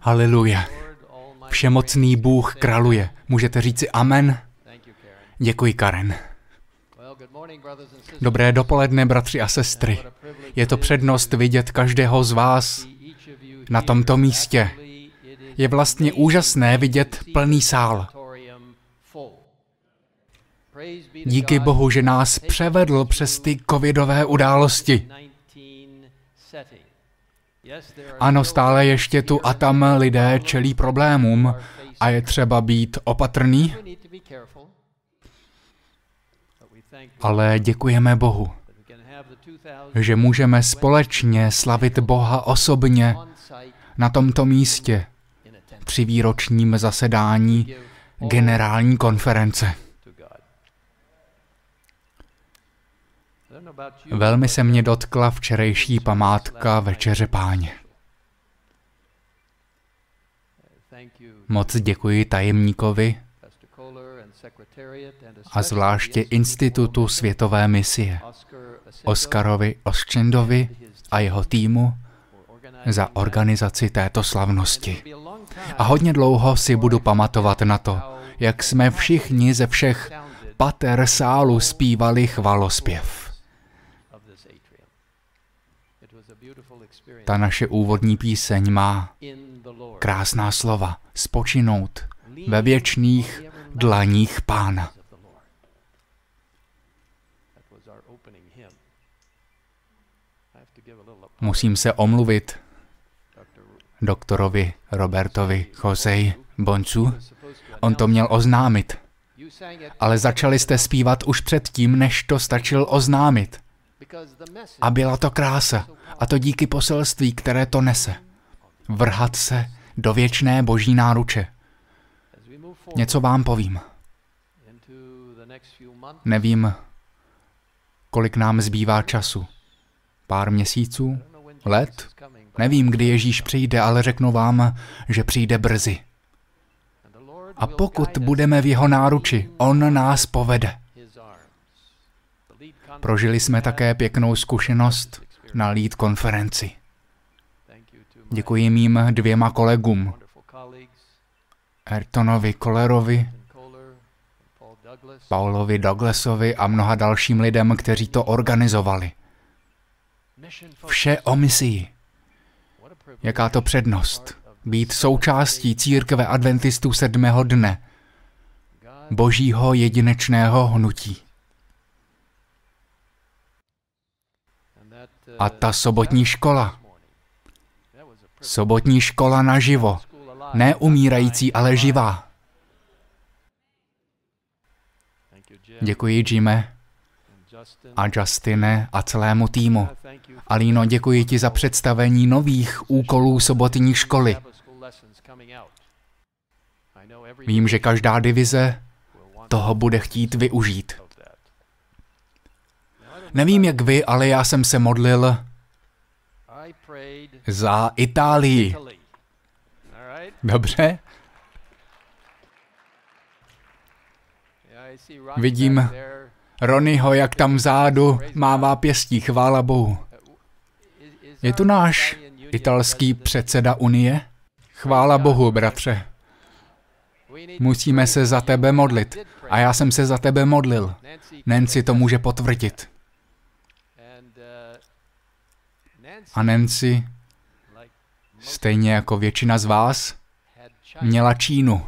Haleluja. Všemocný Bůh kraluje. Můžete říci amen? Děkuji, Karen. Dobré dopoledne, bratři a sestry. Je to přednost vidět každého z vás na tomto místě. Je vlastně úžasné vidět plný sál. Díky Bohu, že nás převedl přes ty covidové události. Ano, stále ještě tu a tam lidé čelí problémům. A je třeba být opatrný, ale děkujeme Bohu, že můžeme společně slavit Boha osobně na tomto místě při výročním zasedání generální konference. Velmi se mě dotkla včerejší památka Večeře páně. Moc děkuji tajemníkovi a zvláště Institutu světové misie, Oskarovi Oščendovi a jeho týmu za organizaci této slavnosti. A hodně dlouho si budu pamatovat na to, jak jsme všichni ze všech pater sálu zpívali chvalospěv. Ta naše úvodní píseň má krásná slova. Spočinout ve věčných dlaních pána. Musím se omluvit doktorovi Robertovi Josej Boncu. On to měl oznámit. Ale začali jste zpívat už předtím, než to stačil oznámit. A byla to krása. A to díky poselství, které to nese. Vrhat se do věčné boží náruče. Něco vám povím. Nevím, kolik nám zbývá času. Pár měsíců? Let? Nevím, kdy Ježíš přijde, ale řeknu vám, že přijde brzy. A pokud budeme v jeho náruči, on nás povede. Prožili jsme také pěknou zkušenost na lead konferenci. Děkuji mým dvěma kolegům, Ayrtonovi Kolerovi, Paulovi Douglasovi a mnoha dalším lidem, kteří to organizovali. Vše o misii. Jaká to přednost. Být součástí církve adventistů sedmého dne. Božího jedinečného hnutí. A ta sobotní škola. Sobotní škola naživo. Ne umírající, ale živá. Děkuji, Jime a Justine a celému týmu. Alíno, děkuji ti za představení nových úkolů sobotní školy. Vím, že každá divize toho bude chtít využít. Nevím jak vy, ale já jsem se modlil za Itálii. Dobře? Vidím Ronnyho, jak tam vzadu mává pěstí, chvála Bohu. Je tu náš italský předseda Unie? Chvála Bohu, bratře. Musíme se za tebe modlit. A já jsem se za tebe modlil. Nancy to může potvrdit. A Nancy, stejně jako většina z vás, měla Čínu.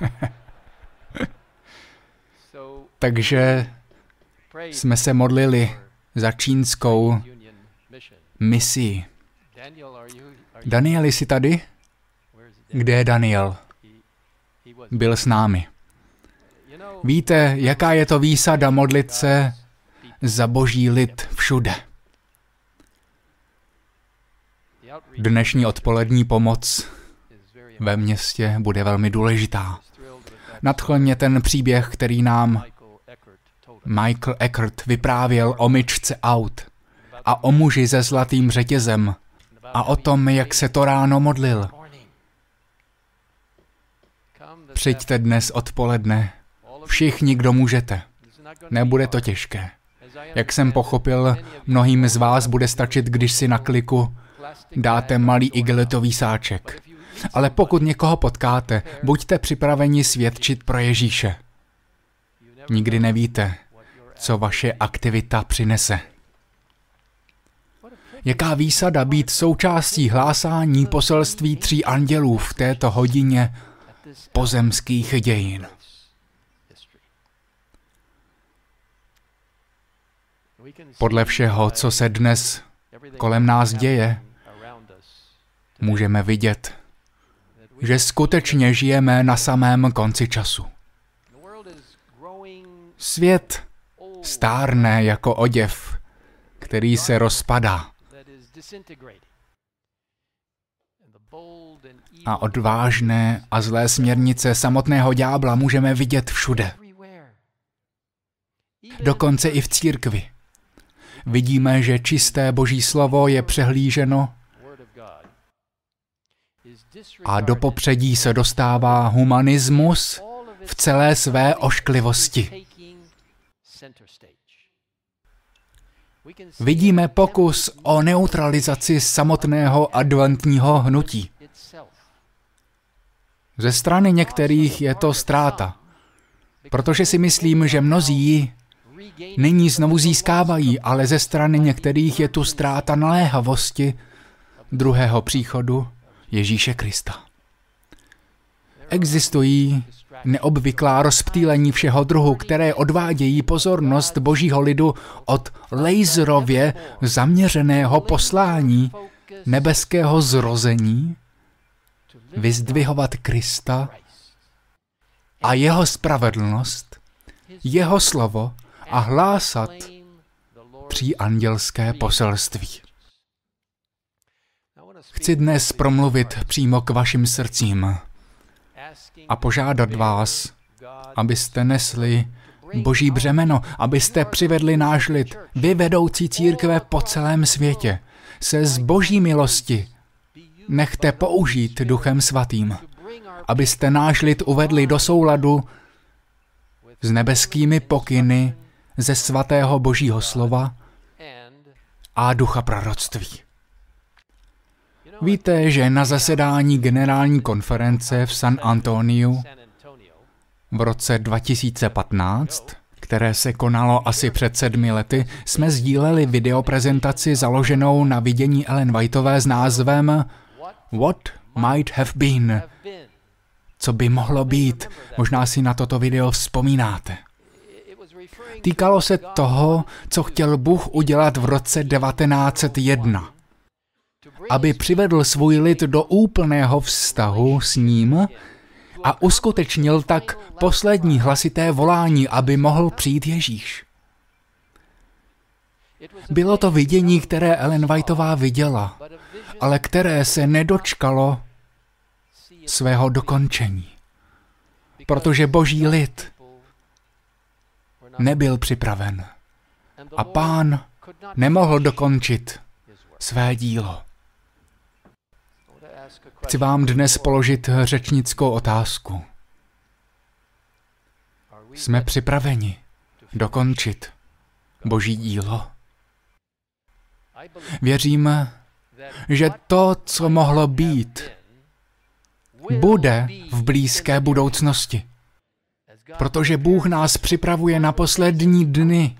Takže jsme se modlili za čínskou misi. Daniel, jsi tady? Kde je Daniel? Byl s námi. Víte, jaká je to výsada modlit se za boží lid všude? Dnešní odpolední pomoc ve městě bude velmi důležitá. Nadchl ten příběh, který nám Michael Eckert vyprávěl o myčce aut a o muži se zlatým řetězem a o tom, jak se to ráno modlil. Přijďte dnes odpoledne, všichni, kdo můžete. Nebude to těžké. Jak jsem pochopil, mnohým z vás bude stačit, když si na kliku dáte malý igelitový sáček. Ale pokud někoho potkáte, buďte připraveni svědčit pro Ježíše. Nikdy nevíte, co vaše aktivita přinese. Jaká výsada být součástí hlásání poselství tří andělů v této hodině pozemských dějin. Podle všeho, co se dnes kolem nás děje, můžeme vidět, že skutečně žijeme na samém konci času. Svět stárne jako oděv, který se rozpadá. A odvážné a zlé směrnice samotného ďábla můžeme vidět všude. Dokonce i v církvi. Vidíme, že čisté boží slovo je přehlíženo a do popředí se dostává humanismus v celé své ošklivosti. Vidíme pokus o neutralizaci samotného adventního hnutí. Ze strany některých je to ztráta, protože si myslím, že mnozí nyní znovu získávají, ale ze strany některých je tu ztráta naléhavosti druhého příchodu Ježíše Krista. Existují neobvyklá rozptýlení všeho druhu, které odvádějí pozornost božího lidu od laserově zaměřeného poslání nebeského zrození, vyzdvihovat Krista a jeho spravedlnost, jeho slovo a hlásat tří andělské poselství. Chci dnes promluvit přímo k vašim srdcím a požádat vás, abyste nesli boží břemeno, abyste přivedli náš lid, vy vedoucí církve po celém světě, se z boží milosti nechte použít duchem svatým, abyste náš lid uvedli do souladu s nebeskými pokyny ze svatého božího slova a ducha proroctví. Víte, že na zasedání generální konference v San Antoniu v roce 2015, které se konalo asi před sedmi lety, jsme sdíleli videoprezentaci založenou na vidění Ellen Whiteové s názvem What might have been? Co by mohlo být? Možná si na toto video vzpomínáte. Týkalo se toho, co chtěl Bůh udělat v roce 1901 aby přivedl svůj lid do úplného vztahu s ním a uskutečnil tak poslední hlasité volání, aby mohl přijít Ježíš. Bylo to vidění, které Ellen Whiteová viděla, ale které se nedočkalo svého dokončení. Protože boží lid nebyl připraven a pán nemohl dokončit své dílo. Chci vám dnes položit řečnickou otázku. Jsme připraveni dokončit Boží dílo? Věřím, že to, co mohlo být, bude v blízké budoucnosti. Protože Bůh nás připravuje na poslední dny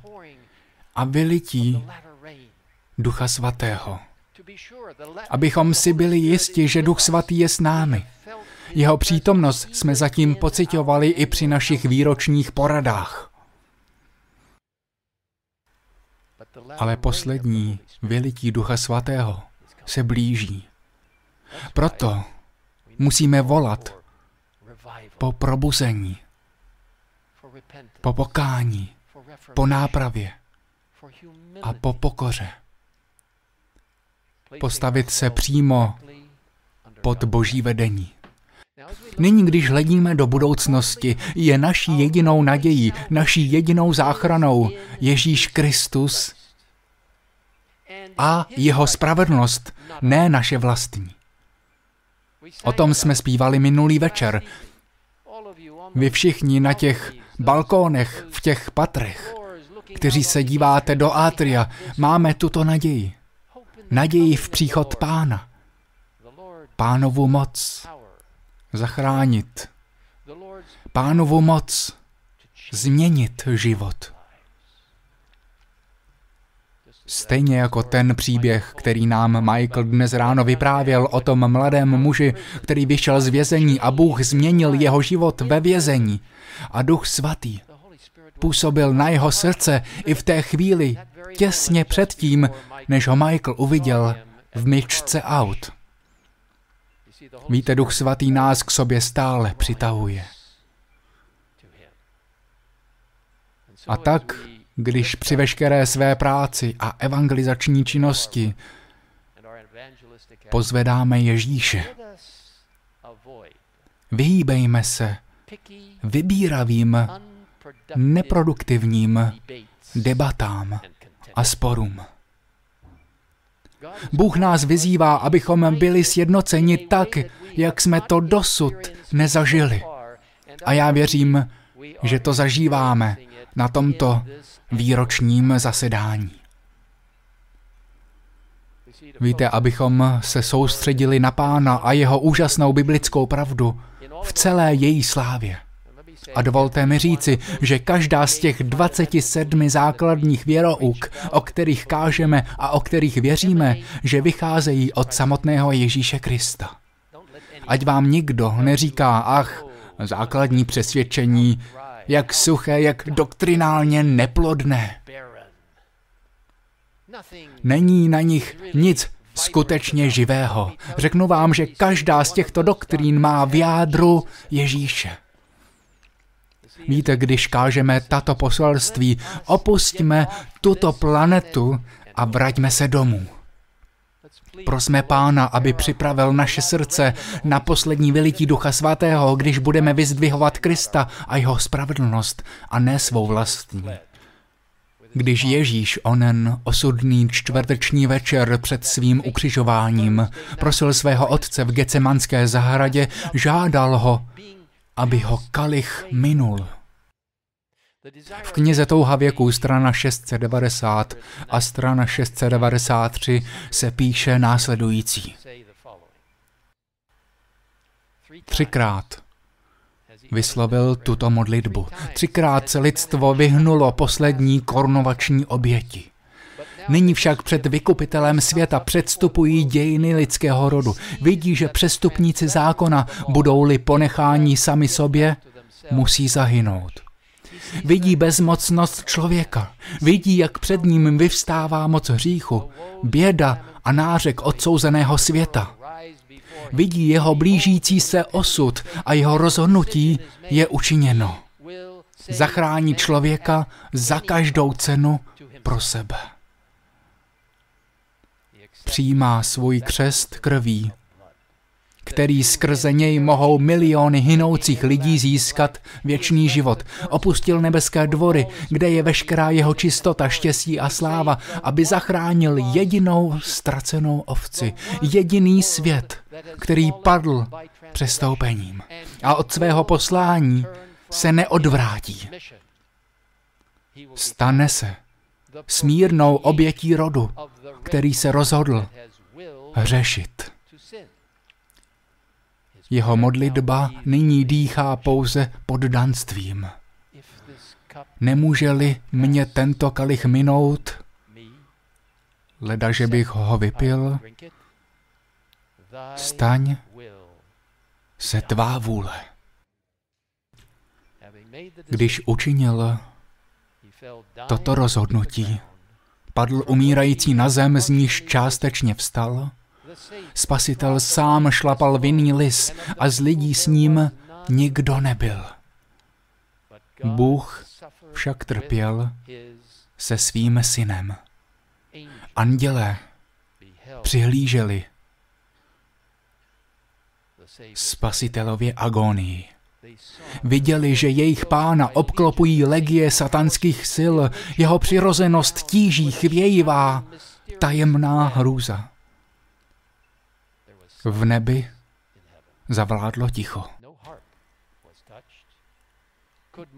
a vylití Ducha Svatého abychom si byli jisti, že Duch Svatý je s námi. Jeho přítomnost jsme zatím pocitovali i při našich výročních poradách. Ale poslední vylití Ducha Svatého se blíží. Proto musíme volat po probuzení, po pokání, po nápravě a po pokoře postavit se přímo pod boží vedení. Nyní, když hledíme do budoucnosti, je naší jedinou nadějí, naší jedinou záchranou Ježíš Kristus a jeho spravedlnost, ne naše vlastní. O tom jsme zpívali minulý večer. Vy všichni na těch balkónech, v těch patrech, kteří se díváte do Atria, máme tuto naději. Naději v příchod pána, pánovu moc zachránit, pánovu moc změnit život. Stejně jako ten příběh, který nám Michael dnes ráno vyprávěl o tom mladém muži, který vyšel z vězení a Bůh změnil jeho život ve vězení. A Duch Svatý působil na jeho srdce i v té chvíli, těsně předtím, než ho Michael uviděl v myčce aut. Víte, Duch Svatý nás k sobě stále přitahuje. A tak když při veškeré své práci a evangelizační činnosti pozvedáme Ježíše. Vyhýbejme se vybíravým, neproduktivním debatám a sporům. Bůh nás vyzývá, abychom byli sjednoceni tak, jak jsme to dosud nezažili. A já věřím, že to zažíváme na tomto výročním zasedání. Víte, abychom se soustředili na Pána a jeho úžasnou biblickou pravdu v celé její slávě. A dovolte mi říci, že každá z těch 27 základních věrouk, o kterých kážeme a o kterých věříme, že vycházejí od samotného Ježíše Krista. Ať vám nikdo neříká, ach, základní přesvědčení jak suché, jak doktrinálně neplodné. Není na nich nic skutečně živého. Řeknu vám, že každá z těchto doktrín má v jádru Ježíše. Víte, když kážeme tato poselství, opustíme tuto planetu a vraťme se domů. Prosme Pána, aby připravil naše srdce na poslední vylití Ducha Svatého, když budeme vyzdvihovat Krista a jeho spravedlnost a ne svou vlastní. Když Ježíš onen osudný čtvrteční večer před svým ukřižováním prosil svého otce v Gecemanské zahradě, žádal ho, aby ho kalich minul. V knize Touha věků strana 690 a strana 693 se píše následující. Třikrát vyslovil tuto modlitbu. Třikrát se lidstvo vyhnulo poslední korunovační oběti. Nyní však před vykupitelem světa předstupují dějiny lidského rodu. Vidí, že přestupníci zákona, budou-li ponecháni sami sobě, musí zahynout. Vidí bezmocnost člověka. Vidí, jak před ním vyvstává moc hříchu, běda a nářek odsouzeného světa. Vidí jeho blížící se osud a jeho rozhodnutí je učiněno. Zachrání člověka za každou cenu pro sebe. Přijímá svůj křest krví který skrze něj mohou miliony hynoucích lidí získat věčný život. Opustil nebeské dvory, kde je veškerá jeho čistota, štěstí a sláva, aby zachránil jedinou ztracenou ovci, jediný svět, který padl přestoupením. A od svého poslání se neodvrátí. Stane se smírnou obětí rodu, který se rozhodl hřešit. Jeho modlitba nyní dýchá pouze poddanstvím. Nemůže-li mě tento kalich minout, leda, že bych ho vypil, staň se tvá vůle. Když učinil toto rozhodnutí, padl umírající na zem, z níž částečně vstal, Spasitel sám šlapal vinný lis a z lidí s ním nikdo nebyl. Bůh však trpěl se svým synem. Andělé přihlíželi spasitelově agonii. Viděli, že jejich pána obklopují legie satanských sil, jeho přirozenost tíží chvějivá, tajemná hrůza. V nebi zavládlo ticho.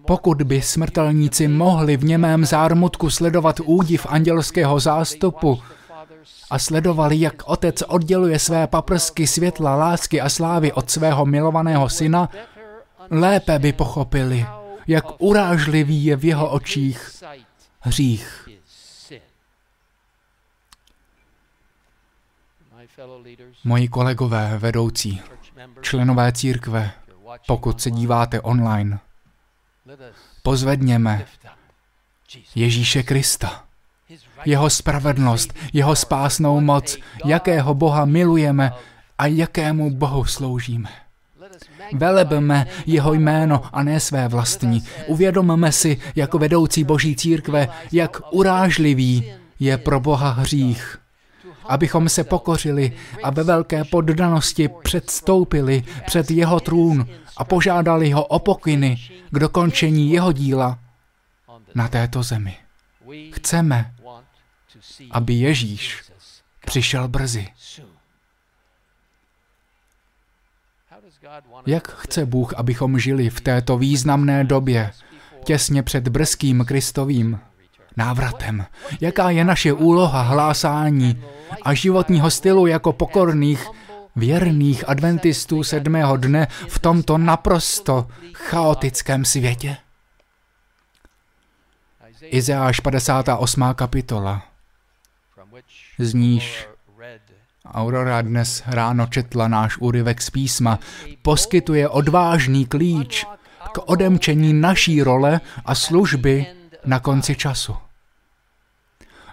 Pokud by smrtelníci mohli v němém zármutku sledovat údiv andělského zástupu, a sledovali, jak otec odděluje své paprsky světla, lásky a slávy od svého milovaného syna, lépe by pochopili, jak urážlivý je v jeho očích hřích. Moji kolegové vedoucí, členové církve, pokud se díváte online, pozvedněme Ježíše Krista, jeho spravedlnost, jeho spásnou moc, jakého Boha milujeme a jakému Bohu sloužíme. Velebme jeho jméno a ne své vlastní. Uvědomme si jako vedoucí boží církve, jak urážlivý je pro Boha hřích. Abychom se pokořili a ve velké poddanosti předstoupili před jeho trůn a požádali ho o pokyny k dokončení jeho díla na této zemi. Chceme, aby Ježíš přišel brzy. Jak chce Bůh, abychom žili v této významné době, těsně před brzkým Kristovým návratem? Jaká je naše úloha hlásání a životního stylu jako pokorných, věrných adventistů sedmého dne v tomto naprosto chaotickém světě? Izeáš 58. kapitola, z níž Aurora dnes ráno četla náš úryvek z písma, poskytuje odvážný klíč k odemčení naší role a služby na konci času.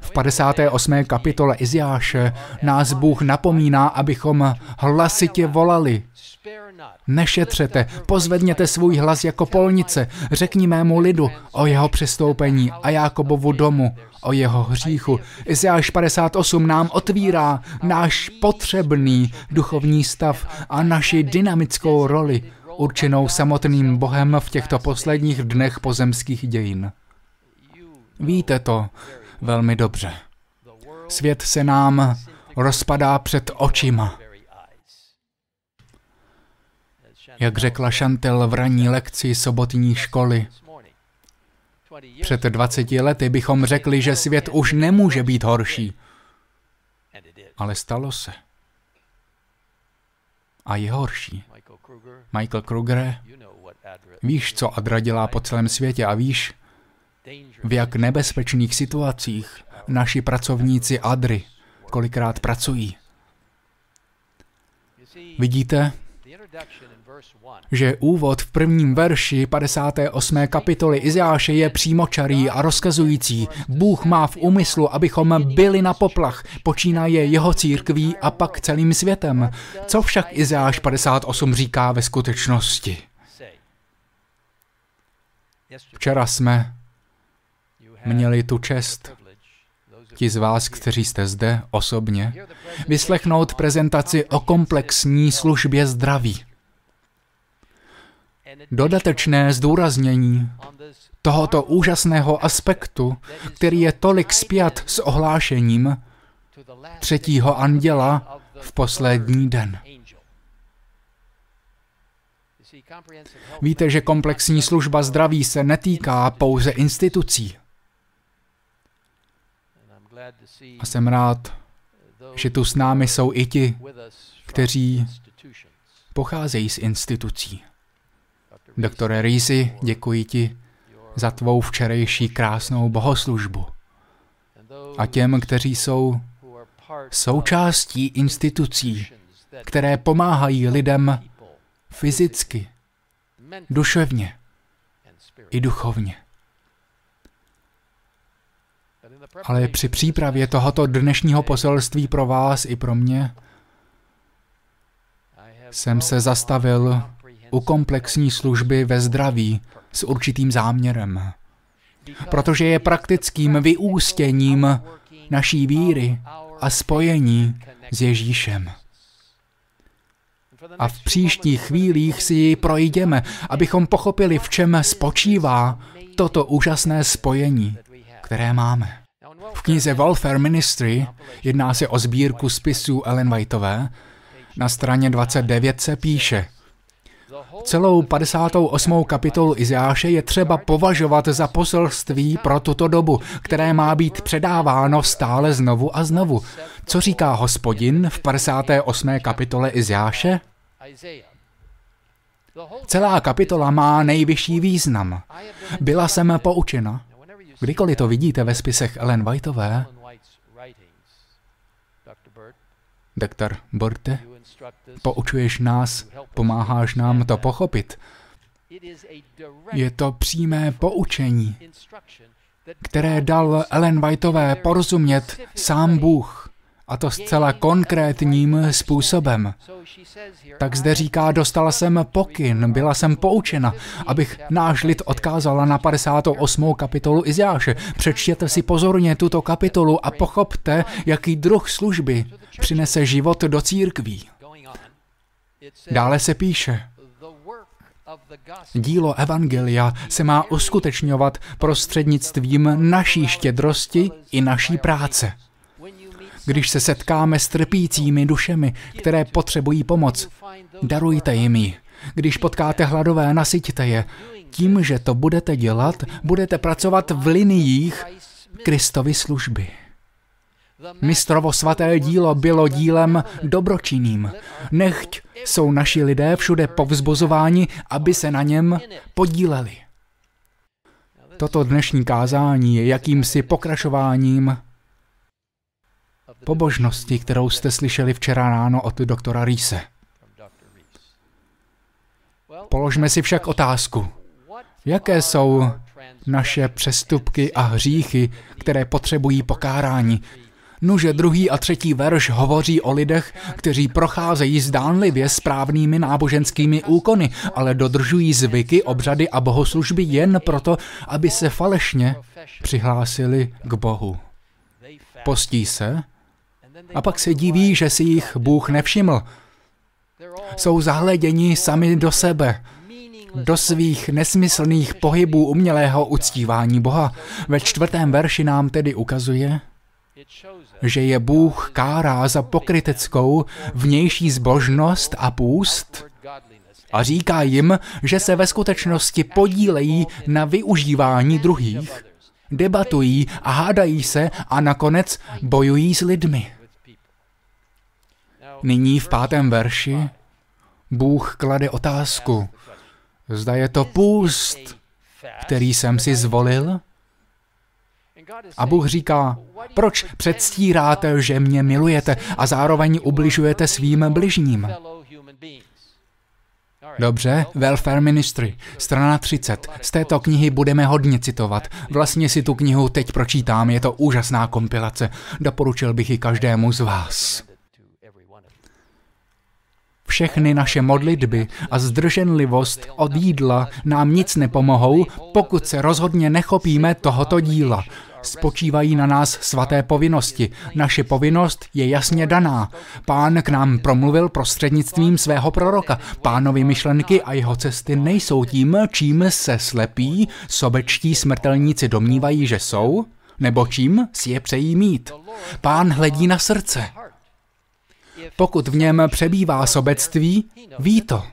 V 58. kapitole Iziáše nás Bůh napomíná, abychom hlasitě volali. Nešetřete, pozvedněte svůj hlas jako polnice, řekni mému lidu o jeho přestoupení a Jákobovu domu o jeho hříchu. Iziáš 58 nám otvírá náš potřebný duchovní stav a naši dynamickou roli, určenou samotným Bohem v těchto posledních dnech pozemských dějin. Víte to velmi dobře. Svět se nám rozpadá před očima. Jak řekla Chantel v ranní lekci sobotní školy, před 20 lety bychom řekli, že svět už nemůže být horší. Ale stalo se. A je horší. Michael Kruger, víš, co Adra dělá po celém světě a víš, v jak nebezpečných situacích naši pracovníci Adry kolikrát pracují. Vidíte, že úvod v prvním verši 58. kapitoly Izáše je přímočarý a rozkazující. Bůh má v úmyslu, abychom byli na poplach, počínaje jeho církví a pak celým světem. Co však Izáš 58 říká ve skutečnosti? Včera jsme měli tu čest, ti z vás, kteří jste zde osobně, vyslechnout prezentaci o komplexní službě zdraví dodatečné zdůraznění tohoto úžasného aspektu, který je tolik spjat s ohlášením třetího anděla v poslední den. Víte, že komplexní služba zdraví se netýká pouze institucí. A jsem rád, že tu s námi jsou i ti, kteří pocházejí z institucí. Doktore Rýzy, děkuji ti za tvou včerejší krásnou bohoslužbu. A těm, kteří jsou součástí institucí, které pomáhají lidem fyzicky, duševně i duchovně. Ale při přípravě tohoto dnešního poselství pro vás i pro mě jsem se zastavil u komplexní služby ve zdraví s určitým záměrem. Protože je praktickým vyústěním naší víry a spojení s Ježíšem. A v příštích chvílích si ji projdeme, abychom pochopili, v čem spočívá toto úžasné spojení, které máme. V knize Welfare Ministry jedná se o sbírku spisů Ellen Whiteové. Na straně 29 se píše – Celou 58. kapitolu Izáše je třeba považovat za poselství pro tuto dobu, které má být předáváno stále znovu a znovu. Co říká hospodin v 58. kapitole Izáše? Celá kapitola má nejvyšší význam. Byla jsem poučena. Kdykoliv to vidíte ve spisech Ellen Whiteové, doktor Borte, poučuješ nás, pomáháš nám to pochopit. Je to přímé poučení, které dal Ellen Whiteové porozumět sám Bůh a to zcela konkrétním způsobem. Tak zde říká, dostala jsem pokyn, byla jsem poučena, abych náš lid odkázala na 58. kapitolu Izáše. Přečtěte si pozorně tuto kapitolu a pochopte, jaký druh služby přinese život do církví. Dále se píše, Dílo Evangelia se má uskutečňovat prostřednictvím naší štědrosti i naší práce. Když se setkáme s trpícími dušemi, které potřebují pomoc, darujte jim ji. Když potkáte hladové, nasyťte je. Tím, že to budete dělat, budete pracovat v liniích Kristovy služby. Mistrovo svaté dílo bylo dílem dobročinným. Nechť jsou naši lidé všude povzbuzováni, aby se na něm podíleli. Toto dnešní kázání je jakýmsi pokračováním pobožnosti, kterou jste slyšeli včera ráno od doktora Ríse. Položme si však otázku, jaké jsou naše přestupky a hříchy, které potřebují pokárání. Nuže druhý a třetí verš hovoří o lidech, kteří procházejí zdánlivě správnými náboženskými úkony, ale dodržují zvyky, obřady a bohoslužby jen proto, aby se falešně přihlásili k Bohu. Postí se, a pak se diví, že si jich Bůh nevšiml. Jsou zahleděni sami do sebe, do svých nesmyslných pohybů umělého uctívání Boha. Ve čtvrtém verši nám tedy ukazuje, že je Bůh kárá za pokryteckou vnější zbožnost a půst a říká jim, že se ve skutečnosti podílejí na využívání druhých, debatují a hádají se a nakonec bojují s lidmi. Nyní v pátém verši Bůh klade otázku, zda je to půst, který jsem si zvolil? A Bůh říká, proč předstíráte, že mě milujete a zároveň ubližujete svým bližním? Dobře, Welfare Ministry, strana 30. Z této knihy budeme hodně citovat. Vlastně si tu knihu teď pročítám, je to úžasná kompilace. Doporučil bych ji každému z vás. Všechny naše modlitby a zdrženlivost od jídla nám nic nepomohou, pokud se rozhodně nechopíme tohoto díla. Spočívají na nás svaté povinnosti. Naše povinnost je jasně daná. Pán k nám promluvil prostřednictvím svého proroka. Pánovi myšlenky a jeho cesty nejsou tím, čím se slepí, sobečtí smrtelníci domnívají, že jsou, nebo čím si je přejí mít. Pán hledí na srdce. Pokud v něm přebývá sobectví, ví to.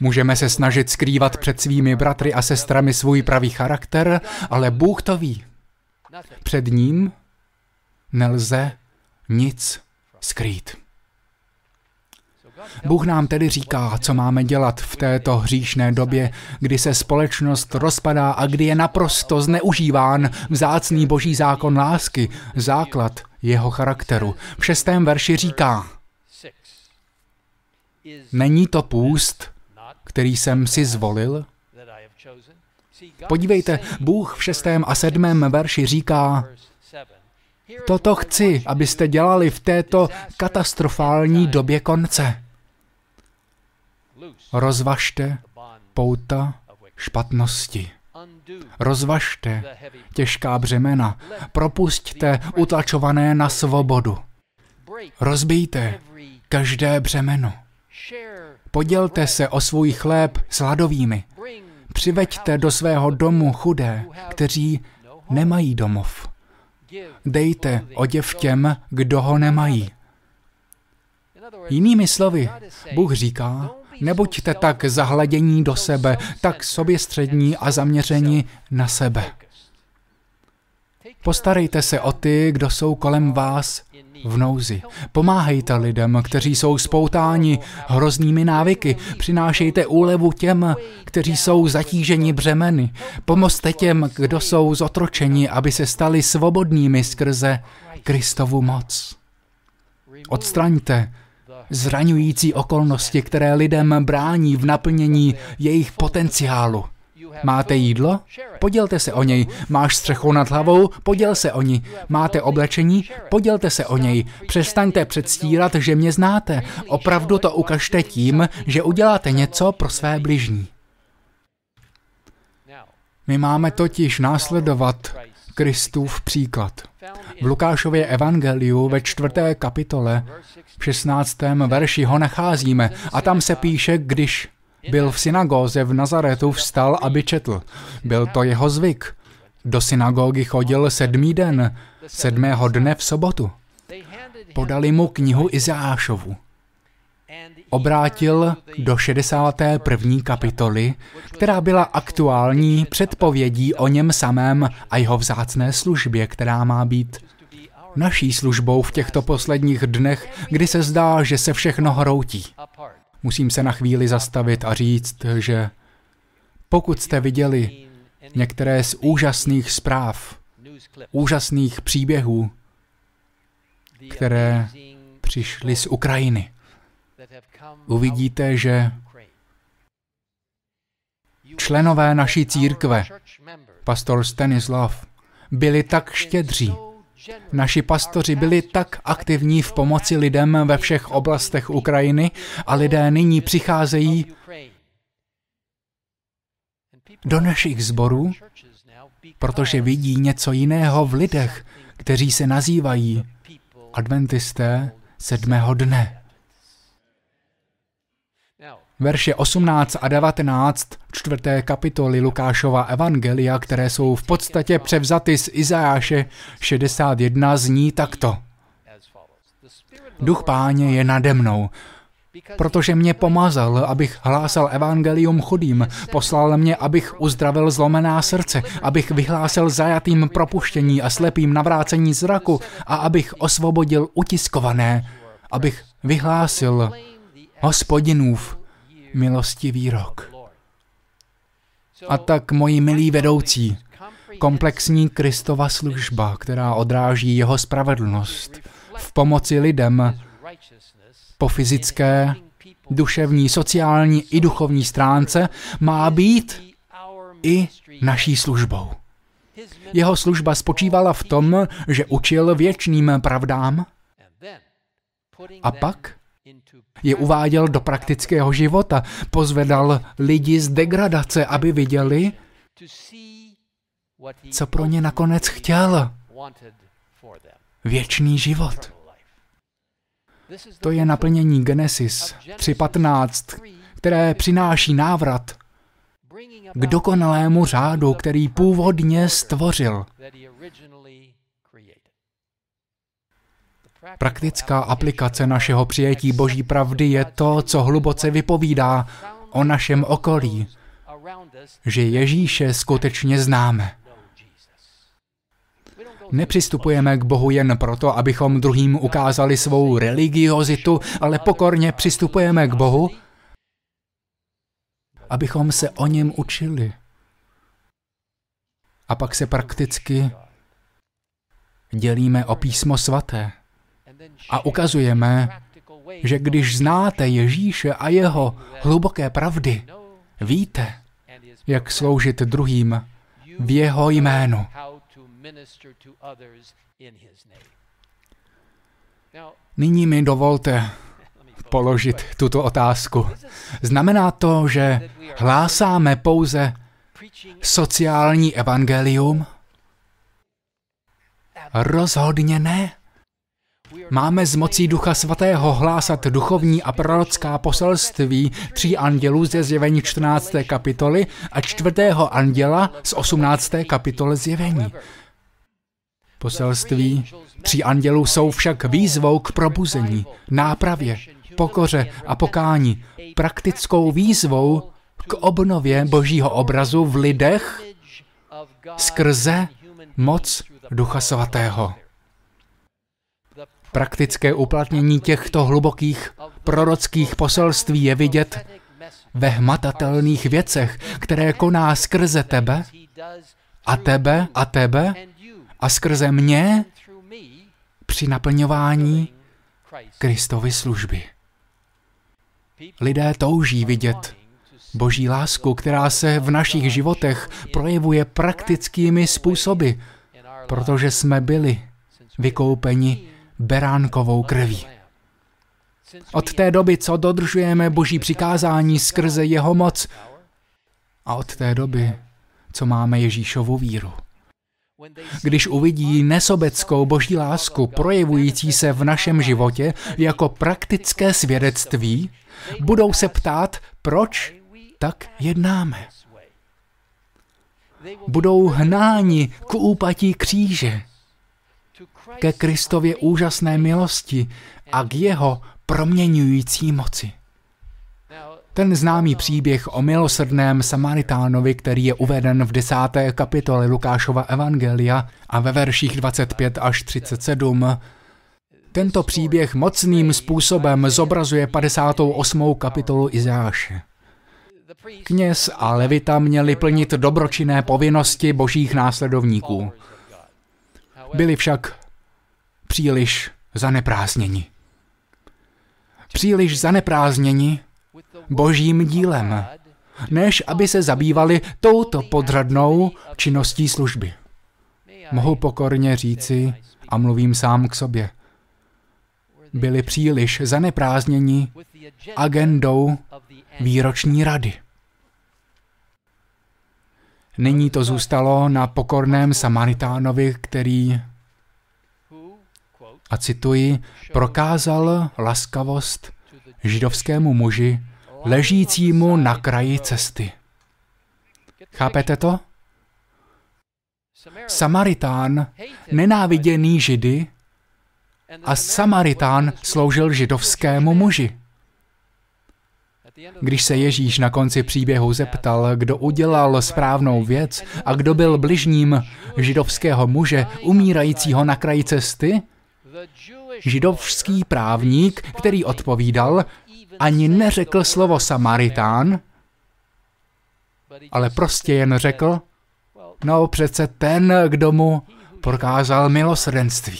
Můžeme se snažit skrývat před svými bratry a sestrami svůj pravý charakter, ale Bůh to ví. Před ním nelze nic skrýt. Bůh nám tedy říká, co máme dělat v této hříšné době, kdy se společnost rozpadá a kdy je naprosto zneužíván vzácný boží zákon lásky, základ jeho charakteru. V šestém verši říká, Není to půst, který jsem si zvolil? Podívejte, Bůh v šestém a sedmém verši říká, Toto chci, abyste dělali v této katastrofální době konce. Rozvažte pouta špatnosti. Rozvažte těžká břemena, propusťte utlačované na svobodu. Rozbijte každé břemeno. Podělte se o svůj chléb s hladovými. Přiveďte do svého domu chudé, kteří nemají domov. Dejte oděv těm, kdo ho nemají. Jinými slovy, Bůh říká, nebuďte tak zahledění do sebe, tak soběstřední a zaměření na sebe. Postarejte se o ty, kdo jsou kolem vás v nouzi. Pomáhejte lidem, kteří jsou spoutáni hroznými návyky. Přinášejte úlevu těm, kteří jsou zatíženi břemeny. Pomozte těm, kdo jsou zotročeni, aby se stali svobodnými skrze Kristovu moc. Odstraňte zraňující okolnosti, které lidem brání v naplnění jejich potenciálu. Máte jídlo? Podělte se o něj. Máš střechu nad hlavou? Poděl se o ní. Máte oblečení? Podělte se o něj. Přestaňte předstírat, že mě znáte. Opravdu to ukažte tím, že uděláte něco pro své bližní. My máme totiž následovat Kristův příklad. V Lukášově evangeliu ve čtvrté kapitole v 16. verši ho nacházíme a tam se píše, když byl v synagóze v Nazaretu, vstal, aby četl. Byl to jeho zvyk. Do synagogy chodil sedmý den, sedmého dne v sobotu. Podali mu knihu Izášovu. Obrátil do 61. kapitoly, která byla aktuální předpovědí o něm samém a jeho vzácné službě, která má být naší službou v těchto posledních dnech, kdy se zdá, že se všechno hroutí. Musím se na chvíli zastavit a říct, že pokud jste viděli některé z úžasných zpráv, úžasných příběhů, které přišly z Ukrajiny, uvidíte, že členové naší církve, pastor Stanislav, byli tak štědří, Naši pastoři byli tak aktivní v pomoci lidem ve všech oblastech Ukrajiny a lidé nyní přicházejí do našich zborů, protože vidí něco jiného v lidech, kteří se nazývají adventisté sedmého dne. Verše 18 a 19 čtvrté kapitoly Lukášova Evangelia, které jsou v podstatě převzaty z Izajáše 61, zní takto. Duch páně je nade mnou, protože mě pomazal, abych hlásal evangelium chudým, poslal mě, abych uzdravil zlomená srdce, abych vyhlásil zajatým propuštění a slepým navrácení zraku a abych osvobodil utiskované, abych vyhlásil hospodinův milostivý rok. A tak, moji milí vedoucí, komplexní Kristova služba, která odráží jeho spravedlnost v pomoci lidem po fyzické, duševní, sociální i duchovní stránce, má být i naší službou. Jeho služba spočívala v tom, že učil věčným pravdám a pak je uváděl do praktického života, pozvedal lidi z degradace, aby viděli, co pro ně nakonec chtěl. Věčný život. To je naplnění Genesis 3.15, které přináší návrat k dokonalému řádu, který původně stvořil. Praktická aplikace našeho přijetí Boží pravdy je to, co hluboce vypovídá o našem okolí, že Ježíše skutečně známe. Nepřistupujeme k Bohu jen proto, abychom druhým ukázali svou religiozitu, ale pokorně přistupujeme k Bohu, abychom se o něm učili. A pak se prakticky dělíme o písmo svaté. A ukazujeme, že když znáte Ježíše a jeho hluboké pravdy, víte, jak sloužit druhým v jeho jménu. Nyní mi dovolte položit tuto otázku. Znamená to, že hlásáme pouze sociální evangelium? Rozhodně ne. Máme z mocí Ducha Svatého hlásat duchovní a prorocká poselství tří andělů ze zjevení 14. kapitoly a čtvrtého anděla z 18. kapitoly zjevení. Poselství tří andělů jsou však výzvou k probuzení, nápravě, pokoře a pokání, praktickou výzvou k obnově božího obrazu v lidech skrze moc Ducha Svatého. Praktické uplatnění těchto hlubokých prorockých poselství je vidět ve hmatatelných věcech, které koná skrze tebe a tebe a tebe a skrze mě při naplňování Kristovy služby. Lidé touží vidět Boží lásku, která se v našich životech projevuje praktickými způsoby, protože jsme byli vykoupeni beránkovou krví. Od té doby, co dodržujeme Boží přikázání skrze jeho moc a od té doby, co máme Ježíšovu víru. Když uvidí nesobeckou boží lásku projevující se v našem životě jako praktické svědectví, budou se ptát, proč tak jednáme. Budou hnáni k úpatí kříže, ke Kristově úžasné milosti a k jeho proměňující moci. Ten známý příběh o milosrdném Samaritánovi, který je uveden v desáté kapitole Lukášova Evangelia a ve verších 25 až 37, tento příběh mocným způsobem zobrazuje 58. kapitolu Izáše. Kněz a levita měli plnit dobročinné povinnosti božích následovníků. Byli však příliš zaneprázdněni. Příliš zaneprázdněni božím dílem, než aby se zabývali touto podřadnou činností služby. Mohu pokorně říci, a mluvím sám k sobě, byli příliš zaneprázdněni agendou výroční rady. Nyní to zůstalo na pokorném Samaritánovi, který, a cituji, prokázal laskavost židovskému muži, ležícímu na kraji cesty. Chápete to? Samaritán, nenáviděný židy, a Samaritán sloužil židovskému muži. Když se Ježíš na konci příběhu zeptal, kdo udělal správnou věc a kdo byl bližním židovského muže umírajícího na kraji cesty, židovský právník, který odpovídal, ani neřekl slovo Samaritán, ale prostě jen řekl, no přece ten, kdo mu prokázal milosrdenství.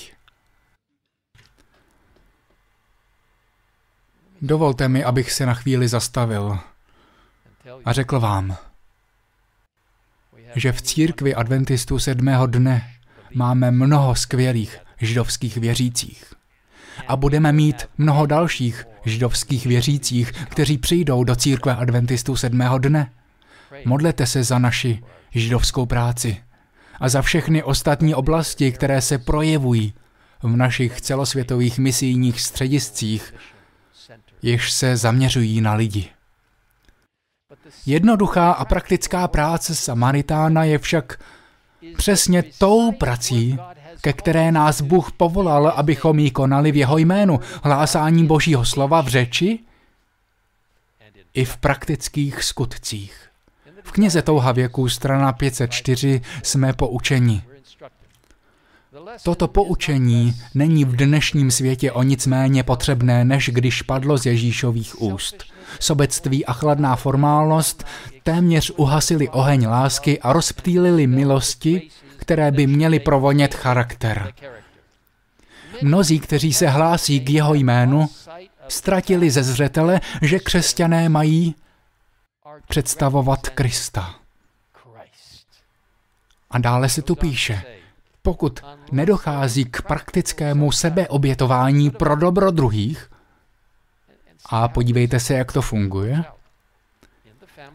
Dovolte mi, abych se na chvíli zastavil a řekl vám, že v církvi adventistů sedmého dne máme mnoho skvělých židovských věřících. A budeme mít mnoho dalších židovských věřících, kteří přijdou do církve adventistů sedmého dne. Modlete se za naši židovskou práci a za všechny ostatní oblasti, které se projevují v našich celosvětových misijních střediscích, jež se zaměřují na lidi. Jednoduchá a praktická práce Samaritána je však přesně tou prací, ke které nás Bůh povolal, abychom ji konali v jeho jménu, hlásání Božího slova v řeči i v praktických skutcích. V knize Touha věku, strana 504, jsme poučeni. Toto poučení není v dnešním světě o nic méně potřebné, než když padlo z Ježíšových úst. Sobectví a chladná formálnost téměř uhasili oheň lásky a rozptýlili milosti, které by měly provonět charakter. Mnozí, kteří se hlásí k jeho jménu, ztratili ze zřetele, že křesťané mají představovat Krista. A dále se tu píše, pokud nedochází k praktickému sebeobětování pro dobro druhých, a podívejte se, jak to funguje,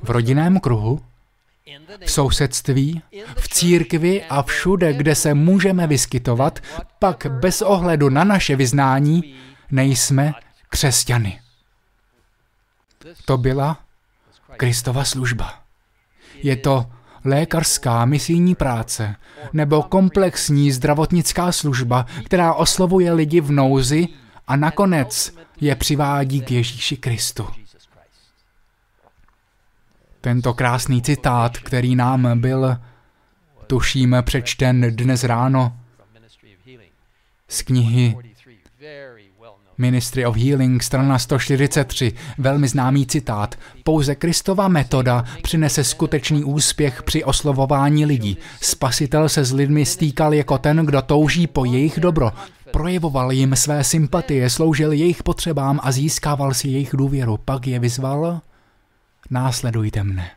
v rodinném kruhu, v sousedství, v církvi a všude, kde se můžeme vyskytovat, pak bez ohledu na naše vyznání nejsme křesťany. To byla Kristova služba. Je to lékařská misijní práce nebo komplexní zdravotnická služba, která oslovuje lidi v nouzi a nakonec je přivádí k Ježíši Kristu. Tento krásný citát, který nám byl, tuším, přečten dnes ráno z knihy Ministry of Healing, strana 143, velmi známý citát. Pouze Kristova metoda přinese skutečný úspěch při oslovování lidí. Spasitel se s lidmi stýkal jako ten, kdo touží po jejich dobro. Projevoval jim své sympatie, sloužil jejich potřebám a získával si jejich důvěru. Pak je vyzval, následujte mne.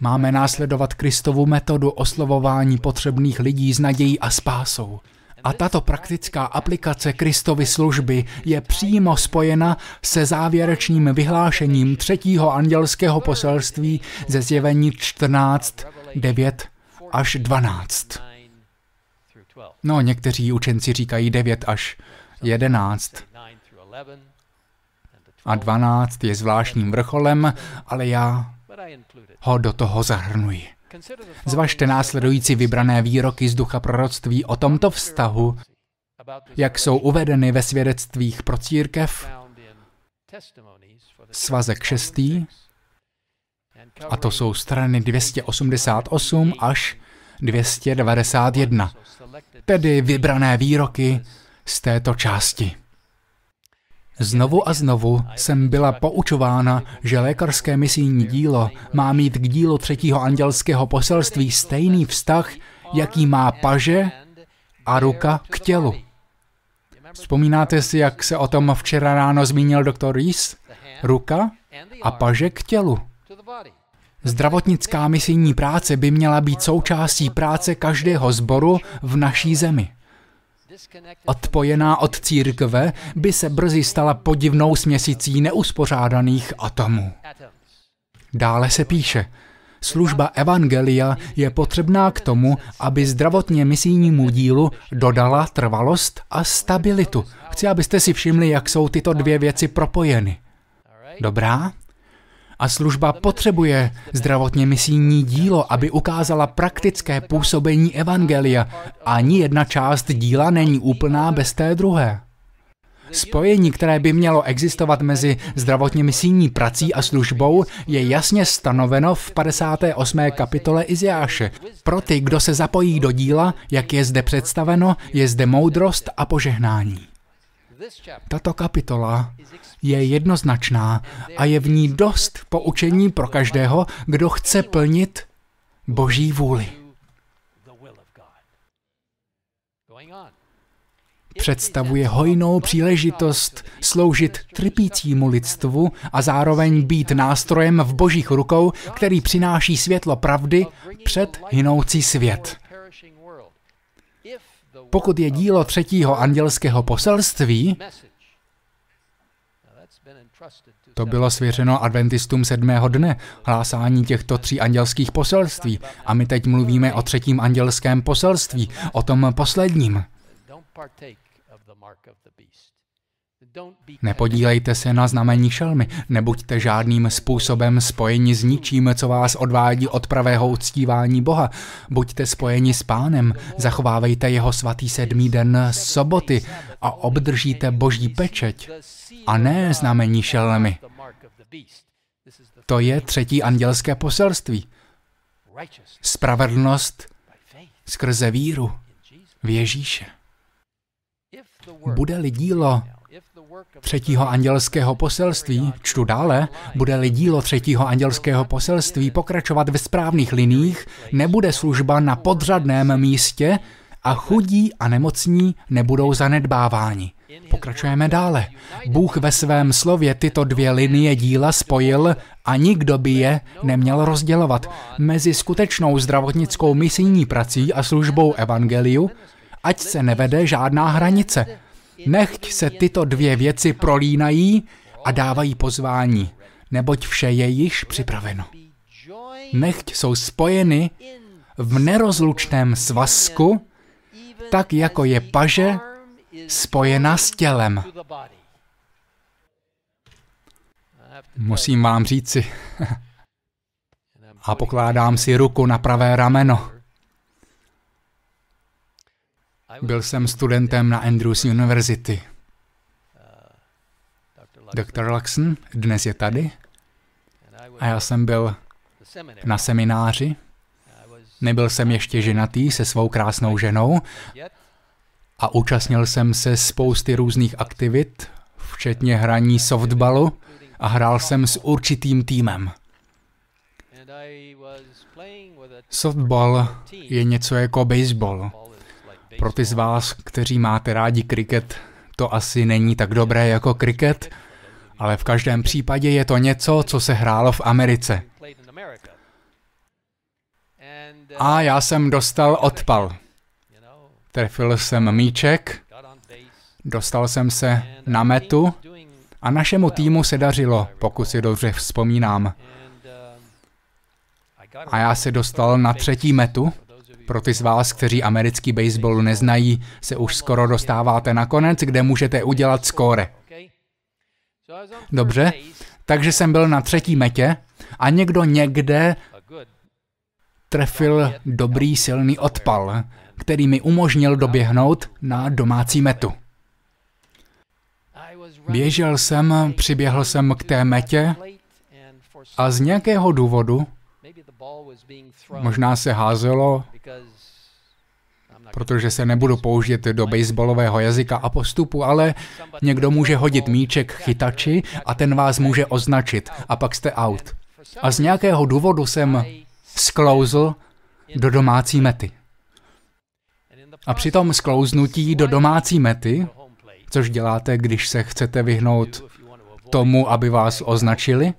Máme následovat Kristovu metodu oslovování potřebných lidí s nadějí a spásou. A tato praktická aplikace Kristovy služby je přímo spojena se závěrečným vyhlášením třetího andělského poselství ze zjevení 14, 9 až 12. No, někteří učenci říkají 9 až 11. A 12 je zvláštním vrcholem, ale já ho do toho zahrnuji. Zvažte následující vybrané výroky z ducha proroctví o tomto vztahu, jak jsou uvedeny ve svědectvích pro církev, svazek 6. A to jsou strany 288 až 291, tedy vybrané výroky z této části. Znovu a znovu jsem byla poučována, že lékařské misijní dílo má mít k dílu třetího andělského poselství stejný vztah, jaký má paže a ruka k tělu. Vzpomínáte si, jak se o tom včera ráno zmínil doktor Rees? Ruka a paže k tělu. Zdravotnická misijní práce by měla být součástí práce každého sboru v naší zemi. Odpojená od církve by se brzy stala podivnou směsicí neuspořádaných atomů. Dále se píše, služba Evangelia je potřebná k tomu, aby zdravotně misijnímu dílu dodala trvalost a stabilitu. Chci, abyste si všimli, jak jsou tyto dvě věci propojeny. Dobrá? A služba potřebuje zdravotně misijní dílo, aby ukázala praktické působení Evangelia. Ani jedna část díla není úplná bez té druhé. Spojení, které by mělo existovat mezi zdravotně misijní prací a službou, je jasně stanoveno v 58. kapitole Iziáše. Pro ty, kdo se zapojí do díla, jak je zde představeno, je zde moudrost a požehnání. Tato kapitola je jednoznačná a je v ní dost poučení pro každého, kdo chce plnit Boží vůli. Představuje hojnou příležitost sloužit trpícímu lidstvu a zároveň být nástrojem v božích rukou, který přináší světlo pravdy před hynoucí svět. Pokud je dílo třetího andělského poselství, to bylo svěřeno adventistům sedmého dne, hlásání těchto tří andělských poselství. A my teď mluvíme o třetím andělském poselství, o tom posledním. Nepodílejte se na znamení šelmy, nebuďte žádným způsobem spojeni s ničím, co vás odvádí od pravého uctívání Boha. Buďte spojeni s Pánem, zachovávejte jeho svatý sedmý den soboty a obdržíte boží pečeť a ne znamení šelmy. To je třetí andělské poselství. Spravedlnost skrze víru v Ježíše. Bude-li dílo třetího andělského poselství, čtu dále, bude-li dílo třetího andělského poselství pokračovat ve správných liních, nebude služba na podřadném místě a chudí a nemocní nebudou zanedbáváni. Pokračujeme dále. Bůh ve svém slově tyto dvě linie díla spojil a nikdo by je neměl rozdělovat mezi skutečnou zdravotnickou misijní prací a službou evangeliu, ať se nevede žádná hranice. Nechť se tyto dvě věci prolínají a dávají pozvání, neboť vše je již připraveno. Nechť jsou spojeny v nerozlučném svazku, tak jako je paže spojena s tělem. Musím vám říci. a pokládám si ruku na pravé rameno. Byl jsem studentem na Andrews University. Doktor Luxon dnes je tady a já jsem byl na semináři. Nebyl jsem ještě ženatý se svou krásnou ženou a účastnil jsem se spousty různých aktivit, včetně hraní softballu a hrál jsem s určitým týmem. Softball je něco jako baseball. Pro ty z vás, kteří máte rádi kriket, to asi není tak dobré jako kriket, ale v každém případě je to něco, co se hrálo v Americe. A já jsem dostal odpal. Trefil jsem míček, dostal jsem se na metu a našemu týmu se dařilo, pokud si dobře vzpomínám. A já se dostal na třetí metu. Pro ty z vás, kteří americký baseball neznají, se už skoro dostáváte na konec, kde můžete udělat skóre. Dobře, takže jsem byl na třetí metě a někdo někde trefil dobrý silný odpal, který mi umožnil doběhnout na domácí metu. Běžel jsem, přiběhl jsem k té metě a z nějakého důvodu, možná se házelo, protože se nebudu použít do baseballového jazyka a postupu, ale někdo může hodit míček chytači a ten vás může označit a pak jste out. A z nějakého důvodu jsem sklouzl do domácí mety. A při tom sklouznutí do domácí mety, což děláte, když se chcete vyhnout tomu, aby vás označili,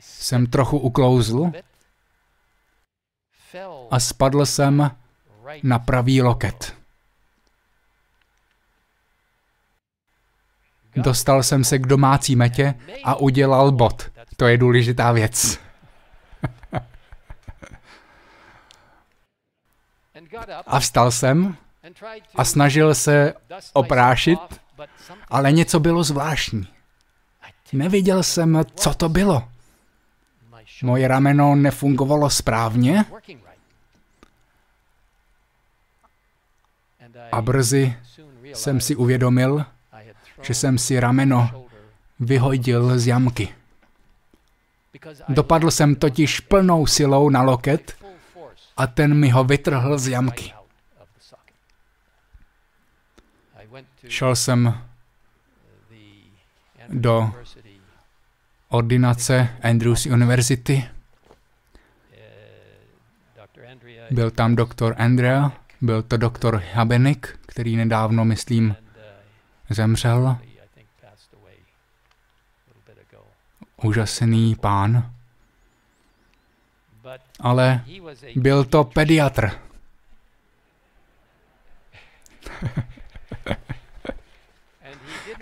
jsem trochu uklouzl a spadl jsem na pravý loket. Dostal jsem se k domácí metě a udělal bod. To je důležitá věc. A vstal jsem a snažil se oprášit, ale něco bylo zvláštní. Neviděl jsem, co to bylo. Moje rameno nefungovalo správně a brzy jsem si uvědomil, že jsem si rameno vyhodil z jamky. Dopadl jsem totiž plnou silou na loket a ten mi ho vytrhl z jamky. Šel jsem do ordinace Andrews University. Byl tam doktor Andrea, byl to doktor Habenik, který nedávno, myslím, zemřel. Úžasný pán. Ale byl to pediatr.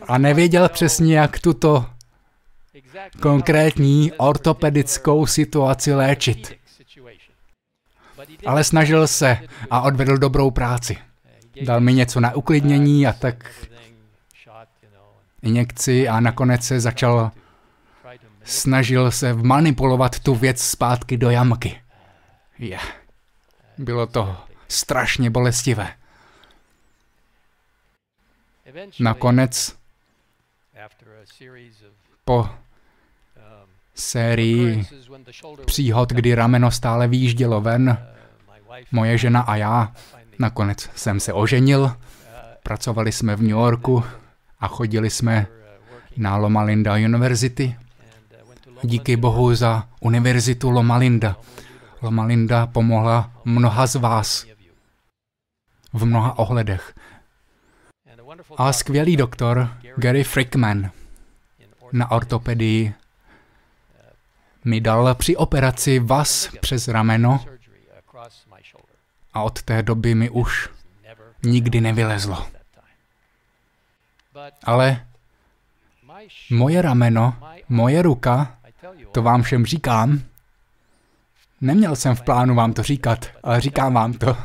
A nevěděl přesně, jak tuto konkrétní ortopedickou situaci léčit. Ale snažil se a odvedl dobrou práci. Dal mi něco na uklidnění a tak injekci a nakonec se začal snažil se manipulovat tu věc zpátky do jamky. Je. Bylo to strašně bolestivé. Nakonec po sérii příhod, kdy rameno stále výjíždělo ven, moje žena a já, nakonec jsem se oženil, pracovali jsme v New Yorku a chodili jsme na Loma Linda University. Díky bohu za univerzitu Loma Linda. Loma Linda pomohla mnoha z vás v mnoha ohledech. A skvělý doktor Gary Frickman na ortopedii mi dal při operaci vas přes rameno a od té doby mi už nikdy nevylezlo. Ale moje rameno, moje ruka, to vám všem říkám, neměl jsem v plánu vám to říkat, ale říkám vám to.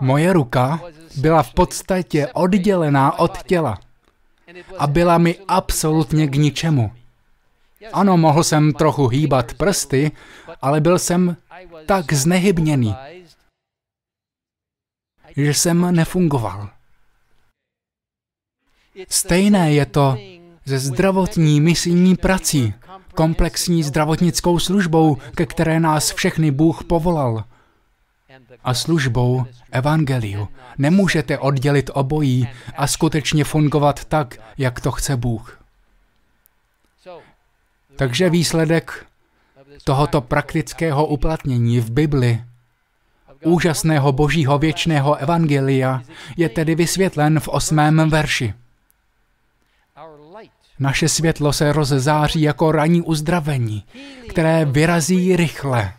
Moje ruka byla v podstatě oddělená od těla a byla mi absolutně k ničemu. Ano, mohl jsem trochu hýbat prsty, ale byl jsem tak znehybněný, že jsem nefungoval. Stejné je to ze zdravotní misijní prací, komplexní zdravotnickou službou, ke které nás všechny Bůh povolal. A službou evangeliu. Nemůžete oddělit obojí a skutečně fungovat tak, jak to chce Bůh. Takže výsledek tohoto praktického uplatnění v Bibli, úžasného božího věčného evangelia, je tedy vysvětlen v osmém verši. Naše světlo se rozzáří jako ranní uzdravení, které vyrazí rychle.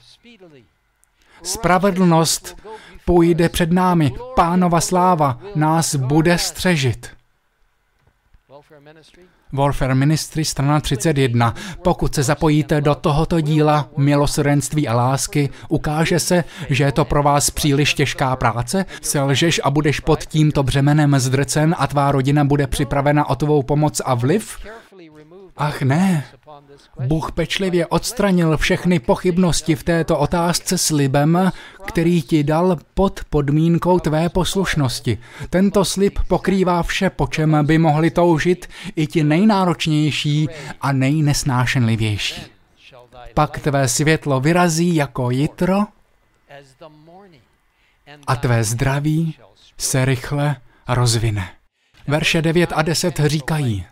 Spravedlnost půjde před námi, pánova sláva nás bude střežit. Warfare Ministry, strana 31. Pokud se zapojíte do tohoto díla milosrdenství a lásky, ukáže se, že je to pro vás příliš těžká práce, selžeš a budeš pod tímto břemenem zdrcen a tvá rodina bude připravena o tvou pomoc a vliv? Ach ne, Bůh pečlivě odstranil všechny pochybnosti v této otázce slibem, který ti dal pod podmínkou tvé poslušnosti. Tento slib pokrývá vše, po čem by mohli toužit i ti nejnáročnější a nejnesnášenlivější. Pak tvé světlo vyrazí jako jitro a tvé zdraví se rychle rozvine. Verše 9 a 10 říkají,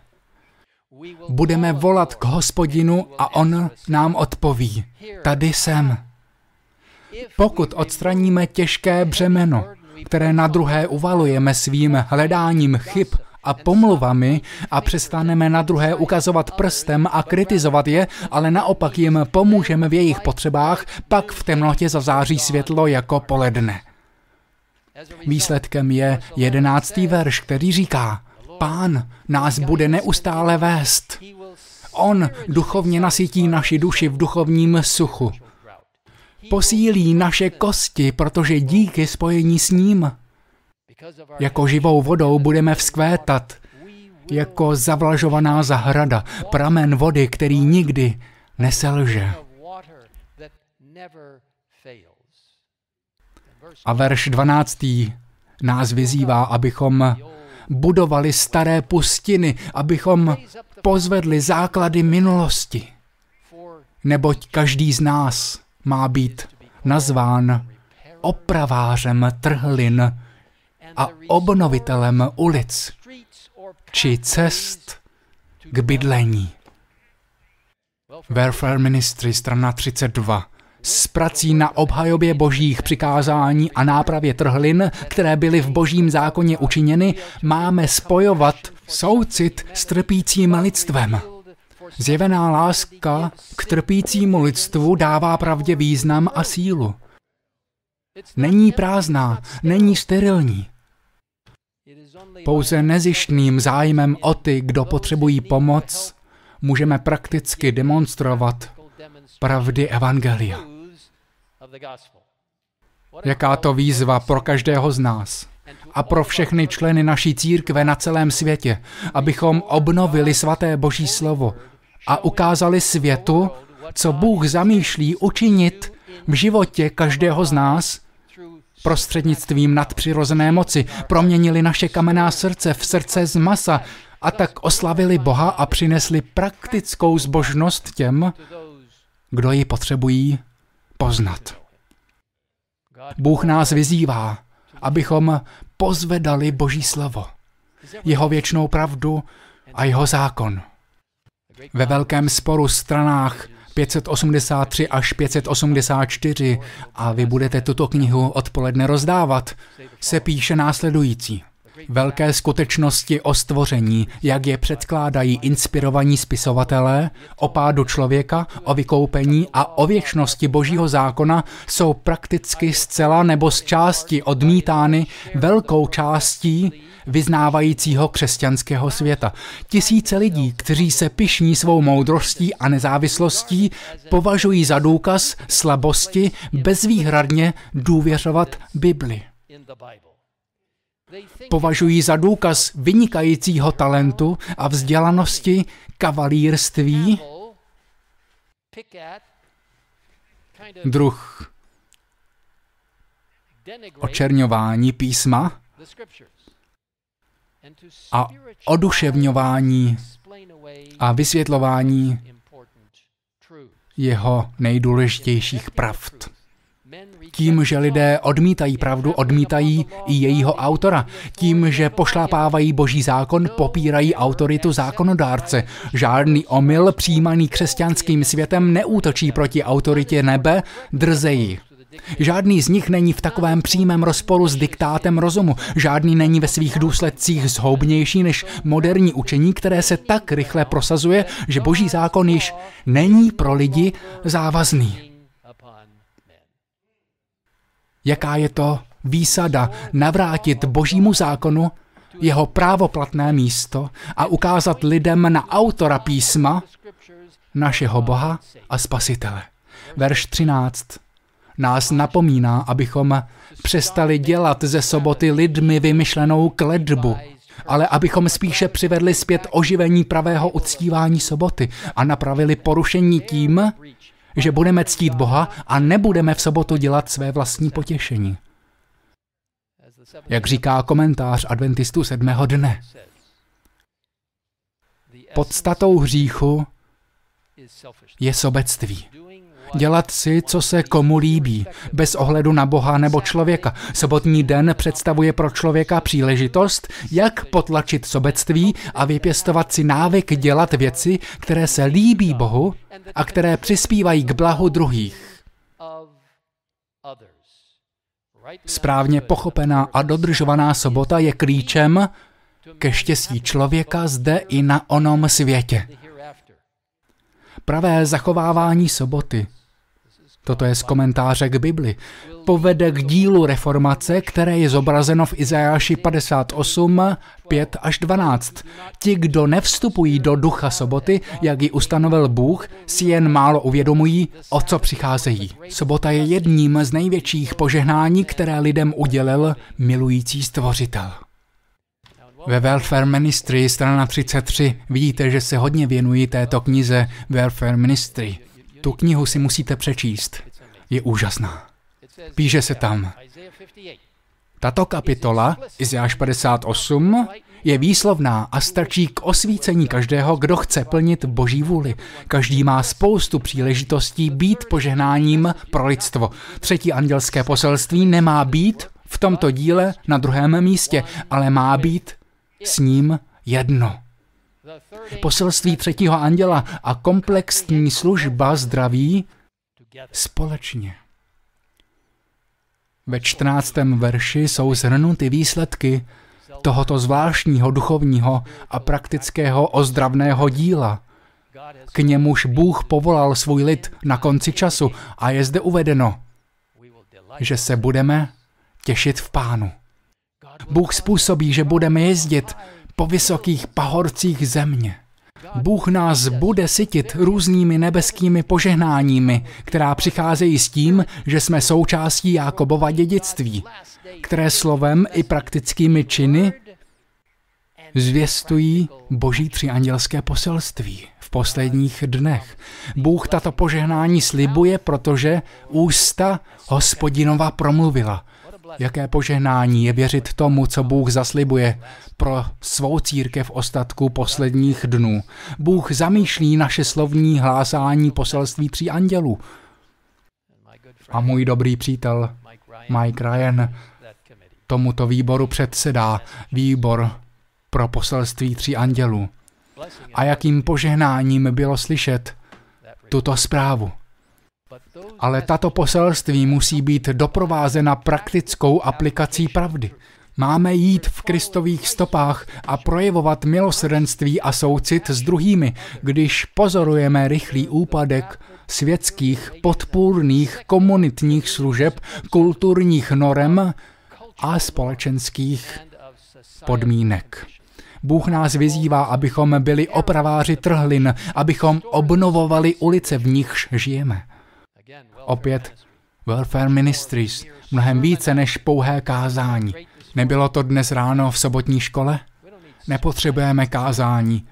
Budeme volat k hospodinu a on nám odpoví. Tady jsem. Pokud odstraníme těžké břemeno, které na druhé uvalujeme svým hledáním chyb a pomluvami a přestaneme na druhé ukazovat prstem a kritizovat je, ale naopak jim pomůžeme v jejich potřebách, pak v temnotě zazáří světlo jako poledne. Výsledkem je jedenáctý verš, který říká, Pán nás bude neustále vést. On duchovně nasytí naši duši v duchovním suchu. Posílí naše kosti, protože díky spojení s ním jako živou vodou budeme vzkvétat, jako zavlažovaná zahrada, pramen vody, který nikdy neselže. A verš 12. nás vyzývá, abychom budovali staré pustiny, abychom pozvedli základy minulosti. Neboť každý z nás má být nazván opravářem trhlin a obnovitelem ulic či cest k bydlení. Welfare Ministry, strana 32 s prací na obhajobě božích přikázání a nápravě trhlin, které byly v božím zákoně učiněny, máme spojovat soucit s trpícím lidstvem. Zjevená láska k trpícímu lidstvu dává pravdě význam a sílu. Není prázdná, není sterilní. Pouze nezištným zájmem o ty, kdo potřebují pomoc, můžeme prakticky demonstrovat pravdy Evangelia. Jaká to výzva pro každého z nás a pro všechny členy naší církve na celém světě, abychom obnovili svaté Boží slovo a ukázali světu, co Bůh zamýšlí učinit v životě každého z nás prostřednictvím nadpřirozené moci, proměnili naše kamenná srdce v srdce z masa a tak oslavili Boha a přinesli praktickou zbožnost těm, kdo ji potřebují poznat. Bůh nás vyzývá, abychom pozvedali Boží slovo, jeho věčnou pravdu a jeho zákon. Ve velkém sporu stranách 583 až 584 a vy budete tuto knihu odpoledne rozdávat, se píše následující velké skutečnosti o stvoření, jak je předkládají inspirovaní spisovatelé, o pádu člověka, o vykoupení a o věčnosti božího zákona, jsou prakticky zcela nebo z části odmítány velkou částí vyznávajícího křesťanského světa. Tisíce lidí, kteří se pišní svou moudrostí a nezávislostí, považují za důkaz slabosti bezvýhradně důvěřovat Bibli považují za důkaz vynikajícího talentu a vzdělanosti kavalírství, druh očerňování písma a oduševňování a vysvětlování jeho nejdůležitějších pravd. Tím, že lidé odmítají pravdu, odmítají i jejího autora. Tím, že pošlapávají boží zákon, popírají autoritu zákonodárce. Žádný omyl přijímaný křesťanským světem neútočí proti autoritě nebe, drzejí. Žádný z nich není v takovém přímém rozporu s diktátem rozumu. Žádný není ve svých důsledcích zhoubnější než moderní učení, které se tak rychle prosazuje, že boží zákon již není pro lidi závazný. Jaká je to výsada navrátit božímu zákonu jeho právoplatné místo a ukázat lidem na autora písma, našeho Boha a Spasitele. Verš 13 nás napomíná, abychom přestali dělat ze soboty lidmi vymyšlenou kledbu, ale abychom spíše přivedli zpět oživení pravého uctívání soboty a napravili porušení tím, že budeme ctít Boha a nebudeme v sobotu dělat své vlastní potěšení. Jak říká komentář adventistů sedmého dne. Podstatou hříchu je sobectví. Dělat si, co se komu líbí, bez ohledu na Boha nebo člověka. Sobotní den představuje pro člověka příležitost, jak potlačit sobectví a vypěstovat si návyk dělat věci, které se líbí Bohu a které přispívají k blahu druhých. Správně pochopená a dodržovaná sobota je klíčem ke štěstí člověka zde i na onom světě. Pravé zachovávání soboty Toto je z komentáře k Bibli. Povede k dílu reformace, které je zobrazeno v Izajáši 58, 5 až 12. Ti, kdo nevstupují do ducha soboty, jak ji ustanovil Bůh, si jen málo uvědomují, o co přicházejí. Sobota je jedním z největších požehnání, které lidem udělil milující stvořitel. Ve Welfare Ministry, strana 33, vidíte, že se hodně věnují této knize Welfare Ministry. Tu knihu si musíte přečíst. Je úžasná. Píše se tam. Tato kapitola, Izajáš 58, je výslovná a stačí k osvícení každého, kdo chce plnit Boží vůli. Každý má spoustu příležitostí být požehnáním pro lidstvo. Třetí andělské poselství nemá být v tomto díle na druhém místě, ale má být s ním jedno. Poselství třetího anděla a komplexní služba zdraví společně. Ve čtrnáctém verši jsou zhrnuty výsledky tohoto zvláštního duchovního a praktického ozdravného díla. K němuž Bůh povolal svůj lid na konci času a je zde uvedeno, že se budeme těšit v pánu. Bůh způsobí, že budeme jezdit po vysokých pahorcích země. Bůh nás bude sytit různými nebeskými požehnáními, která přicházejí s tím, že jsme součástí Jákobova dědictví, které slovem i praktickými činy zvěstují boží třiandělské poselství v posledních dnech. Bůh tato požehnání slibuje, protože ústa hospodinova promluvila. Jaké požehnání je věřit tomu, co Bůh zaslibuje pro svou církev ostatku posledních dnů. Bůh zamýšlí naše slovní hlásání poselství tří andělů. A můj dobrý přítel Mike Ryan tomuto výboru předsedá výbor pro poselství tří andělů. A jakým požehnáním bylo slyšet tuto zprávu. Ale tato poselství musí být doprovázena praktickou aplikací pravdy. Máme jít v Kristových stopách a projevovat milosrdenství a soucit s druhými, když pozorujeme rychlý úpadek světských, podpůrných, komunitních služeb, kulturních norem a společenských podmínek. Bůh nás vyzývá, abychom byli opraváři trhlin, abychom obnovovali ulice, v nichž žijeme. Opět Welfare Ministries, mnohem více než pouhé kázání. Nebylo to dnes ráno v sobotní škole? Nepotřebujeme kázání.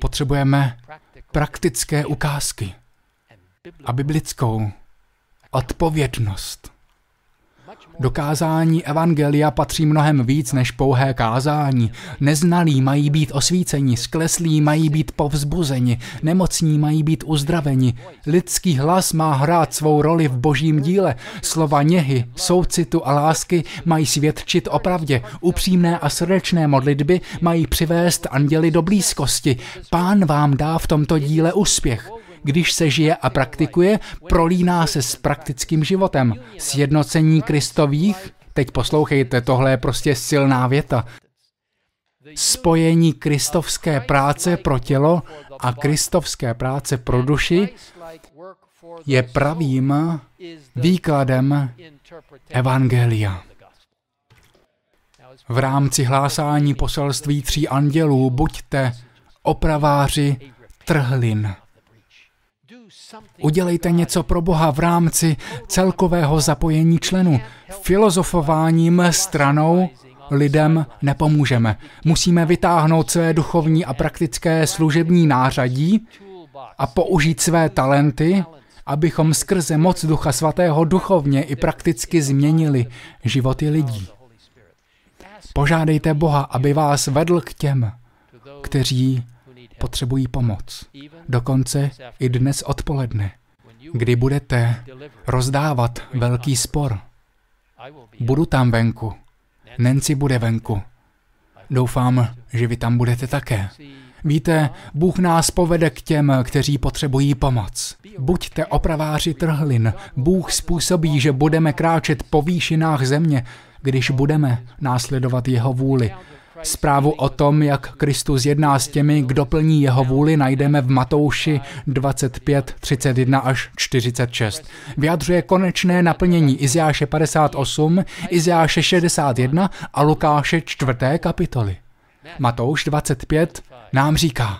Potřebujeme praktické ukázky a biblickou odpovědnost. Do kázání Evangelia patří mnohem víc než pouhé kázání. Neznalí mají být osvíceni, skleslí mají být povzbuzeni, nemocní mají být uzdraveni. Lidský hlas má hrát svou roli v božím díle. Slova něhy, soucitu a lásky mají svědčit o pravdě. Upřímné a srdečné modlitby mají přivést anděli do blízkosti. Pán vám dá v tomto díle úspěch když se žije a praktikuje, prolíná se s praktickým životem. Sjednocení Kristových, teď poslouchejte, tohle je prostě silná věta. Spojení kristovské práce pro tělo a kristovské práce pro duši je pravým výkladem Evangelia. V rámci hlásání poselství tří andělů buďte opraváři trhlin. Udělejte něco pro Boha v rámci celkového zapojení členů. Filozofováním stranou lidem nepomůžeme. Musíme vytáhnout své duchovní a praktické služební nářadí a použít své talenty, abychom skrze moc Ducha Svatého duchovně i prakticky změnili životy lidí. Požádejte Boha, aby vás vedl k těm, kteří potřebují pomoc. Dokonce i dnes odpoledne, kdy budete rozdávat velký spor. Budu tam venku. Nancy bude venku. Doufám, že vy tam budete také. Víte, Bůh nás povede k těm, kteří potřebují pomoc. Buďte opraváři trhlin. Bůh způsobí, že budeme kráčet po výšinách země, když budeme následovat jeho vůli. Zprávu o tom, jak Kristus jedná s těmi, kdo plní jeho vůli, najdeme v Matouši 25, 31 až 46. Vyjadřuje konečné naplnění Iziáše 58, Iziáše 61 a Lukáše 4. kapitoly. Matouš 25 nám říká,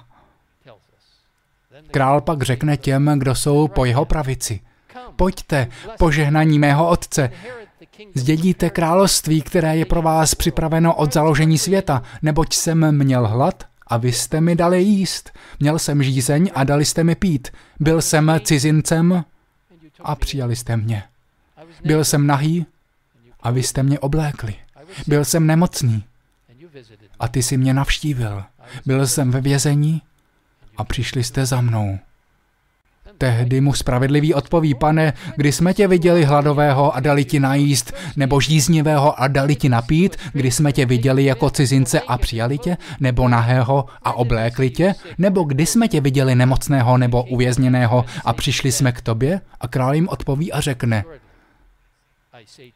Král pak řekne těm, kdo jsou po jeho pravici. Pojďte, požehnaní mého otce, Zdědíte království, které je pro vás připraveno od založení světa, neboť jsem měl hlad a vy jste mi dali jíst. Měl jsem žízeň a dali jste mi pít. Byl jsem cizincem a přijali jste mě. Byl jsem nahý a vy jste mě oblékli. Byl jsem nemocný a ty si mě navštívil. Byl jsem ve vězení a přišli jste za mnou. Tehdy mu spravedlivý odpoví, pane, kdy jsme tě viděli hladového a dali ti najíst, nebo žíznivého a dali ti napít, kdy jsme tě viděli jako cizince a přijali tě, nebo nahého a oblékli tě, nebo kdy jsme tě viděli nemocného nebo uvězněného a přišli jsme k tobě? A král jim odpoví a řekne,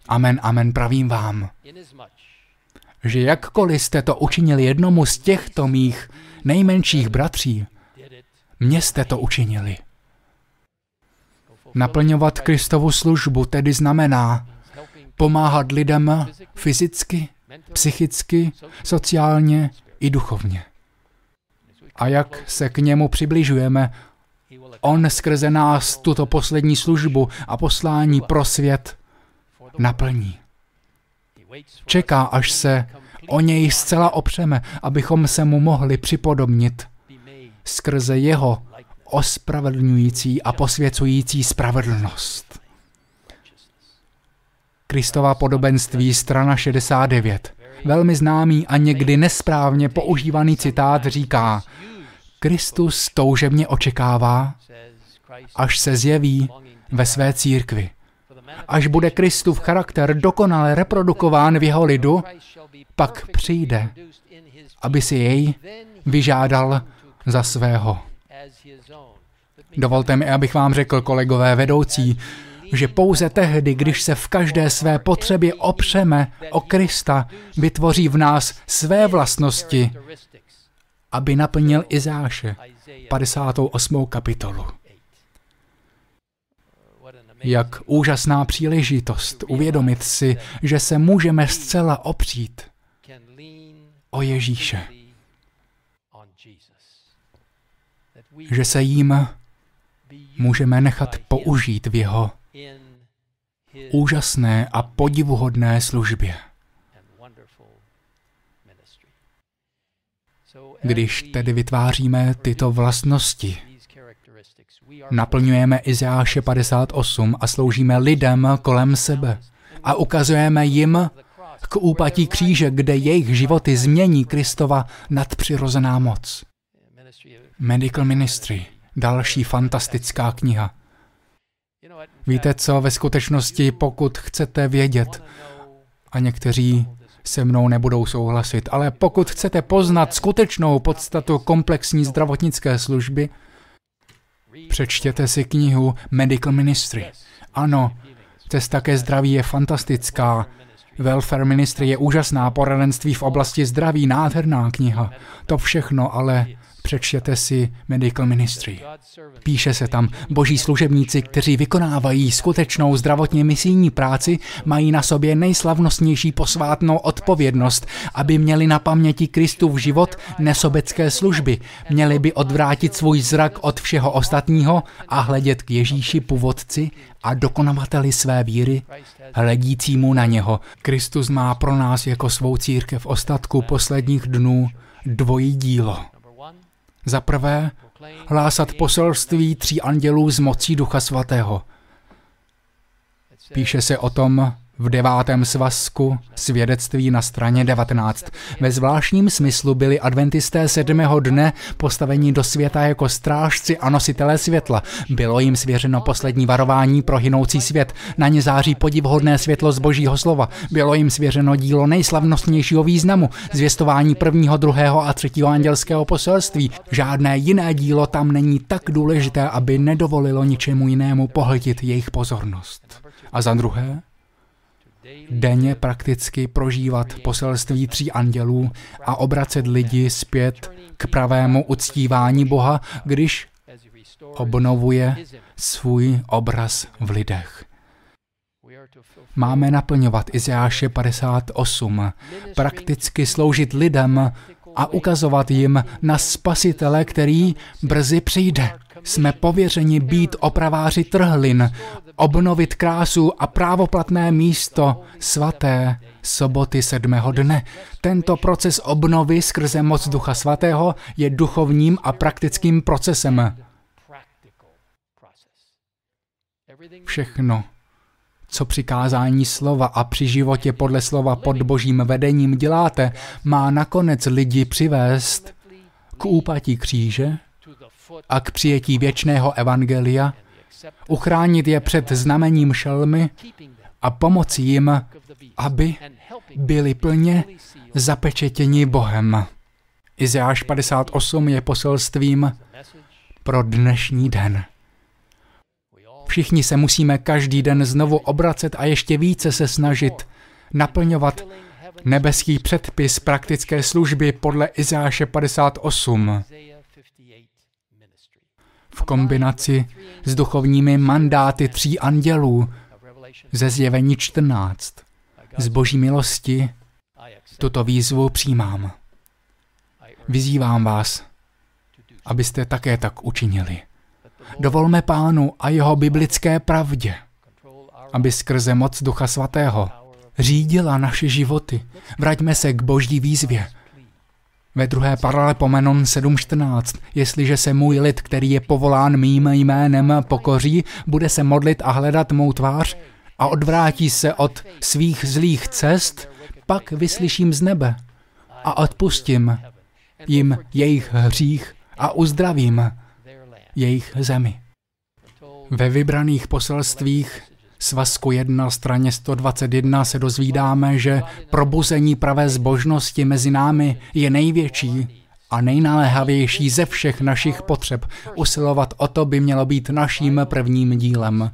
Amen, amen, pravím vám, že jakkoliv jste to učinili jednomu z těchto mých nejmenších bratří, mně jste to učinili. Naplňovat Kristovu službu tedy znamená pomáhat lidem fyzicky, psychicky, sociálně i duchovně. A jak se k němu přibližujeme, on skrze nás tuto poslední službu a poslání pro svět naplní. Čeká, až se o něj zcela opřeme, abychom se mu mohli připodobnit skrze jeho ospravedlňující a posvěcující spravedlnost. Kristova podobenství, strana 69. Velmi známý a někdy nesprávně používaný citát říká, Kristus toužebně očekává, až se zjeví ve své církvi. Až bude Kristův charakter dokonale reprodukován v jeho lidu, pak přijde, aby si jej vyžádal za svého. Dovolte mi, abych vám řekl, kolegové vedoucí, že pouze tehdy, když se v každé své potřebě opřeme o Krista, vytvoří v nás své vlastnosti, aby naplnil Izáše, 58. kapitolu. Jak úžasná příležitost uvědomit si, že se můžeme zcela opřít o Ježíše. Že se jim můžeme nechat použít v jeho úžasné a podivuhodné službě. Když tedy vytváříme tyto vlastnosti, naplňujeme Izáše 58 a sloužíme lidem kolem sebe. a ukazujeme jim k úpatí kříže, kde jejich životy změní Kristova nadpřirozená moc. Medical Ministry, další fantastická kniha. Víte co, ve skutečnosti, pokud chcete vědět, a někteří se mnou nebudou souhlasit, ale pokud chcete poznat skutečnou podstatu komplexní zdravotnické služby, přečtěte si knihu Medical Ministry. Ano, cesta ke zdraví je fantastická. Welfare Ministry je úžasná, poradenství v oblasti zdraví, nádherná kniha. To všechno ale Přečtěte si Medical Ministry. Píše se tam, boží služebníci, kteří vykonávají skutečnou zdravotně misijní práci, mají na sobě nejslavnostnější posvátnou odpovědnost, aby měli na paměti Kristův život nesobecké služby. Měli by odvrátit svůj zrak od všeho ostatního a hledět k Ježíši původci a dokonavateli své víry, hledícímu na něho. Kristus má pro nás jako svou církev ostatku posledních dnů dvojí dílo. Za prvé, hlásat poselství tří andělů z mocí Ducha Svatého. Píše se o tom v devátém svazku svědectví na straně 19. Ve zvláštním smyslu byli adventisté sedmého dne postaveni do světa jako strážci a nositelé světla. Bylo jim svěřeno poslední varování pro hynoucí svět. Na ně září podivhodné světlo z božího slova. Bylo jim svěřeno dílo nejslavnostnějšího významu, zvěstování prvního, druhého a třetího andělského poselství. Žádné jiné dílo tam není tak důležité, aby nedovolilo ničemu jinému pohltit jejich pozornost. A za druhé, denně prakticky prožívat poselství tří andělů a obracet lidi zpět k pravému uctívání Boha, když obnovuje svůj obraz v lidech. Máme naplňovat Izeáše 58, prakticky sloužit lidem a ukazovat jim na spasitele, který brzy přijde. Jsme pověřeni být opraváři trhlin, obnovit krásu a právoplatné místo svaté soboty sedmého dne. Tento proces obnovy skrze moc Ducha Svatého je duchovním a praktickým procesem. Všechno, co přikázání slova a při životě podle slova pod božím vedením děláte, má nakonec lidi přivést k úpatí kříže a k přijetí věčného evangelia uchránit je před znamením šelmy a pomoci jim, aby byli plně zapečetěni Bohem. Izeáš 58 je poselstvím pro dnešní den. Všichni se musíme každý den znovu obracet a ještě více se snažit naplňovat nebeský předpis praktické služby podle Izeáše 58 v kombinaci s duchovními mandáty tří andělů ze zjevení 14. Z boží milosti tuto výzvu přijímám. Vyzývám vás, abyste také tak učinili. Dovolme pánu a jeho biblické pravdě, aby skrze moc Ducha Svatého řídila naše životy. Vraťme se k boží výzvě, ve druhé paralepomenon 7.14. Jestliže se můj lid, který je povolán mým jménem, pokoří, bude se modlit a hledat mou tvář a odvrátí se od svých zlých cest, pak vyslyším z nebe a odpustím jim jejich hřích a uzdravím jejich zemi. Ve vybraných poselstvích svazku 1 straně 121 se dozvídáme, že probuzení pravé zbožnosti mezi námi je největší a nejnaléhavější ze všech našich potřeb. Usilovat o to by mělo být naším prvním dílem.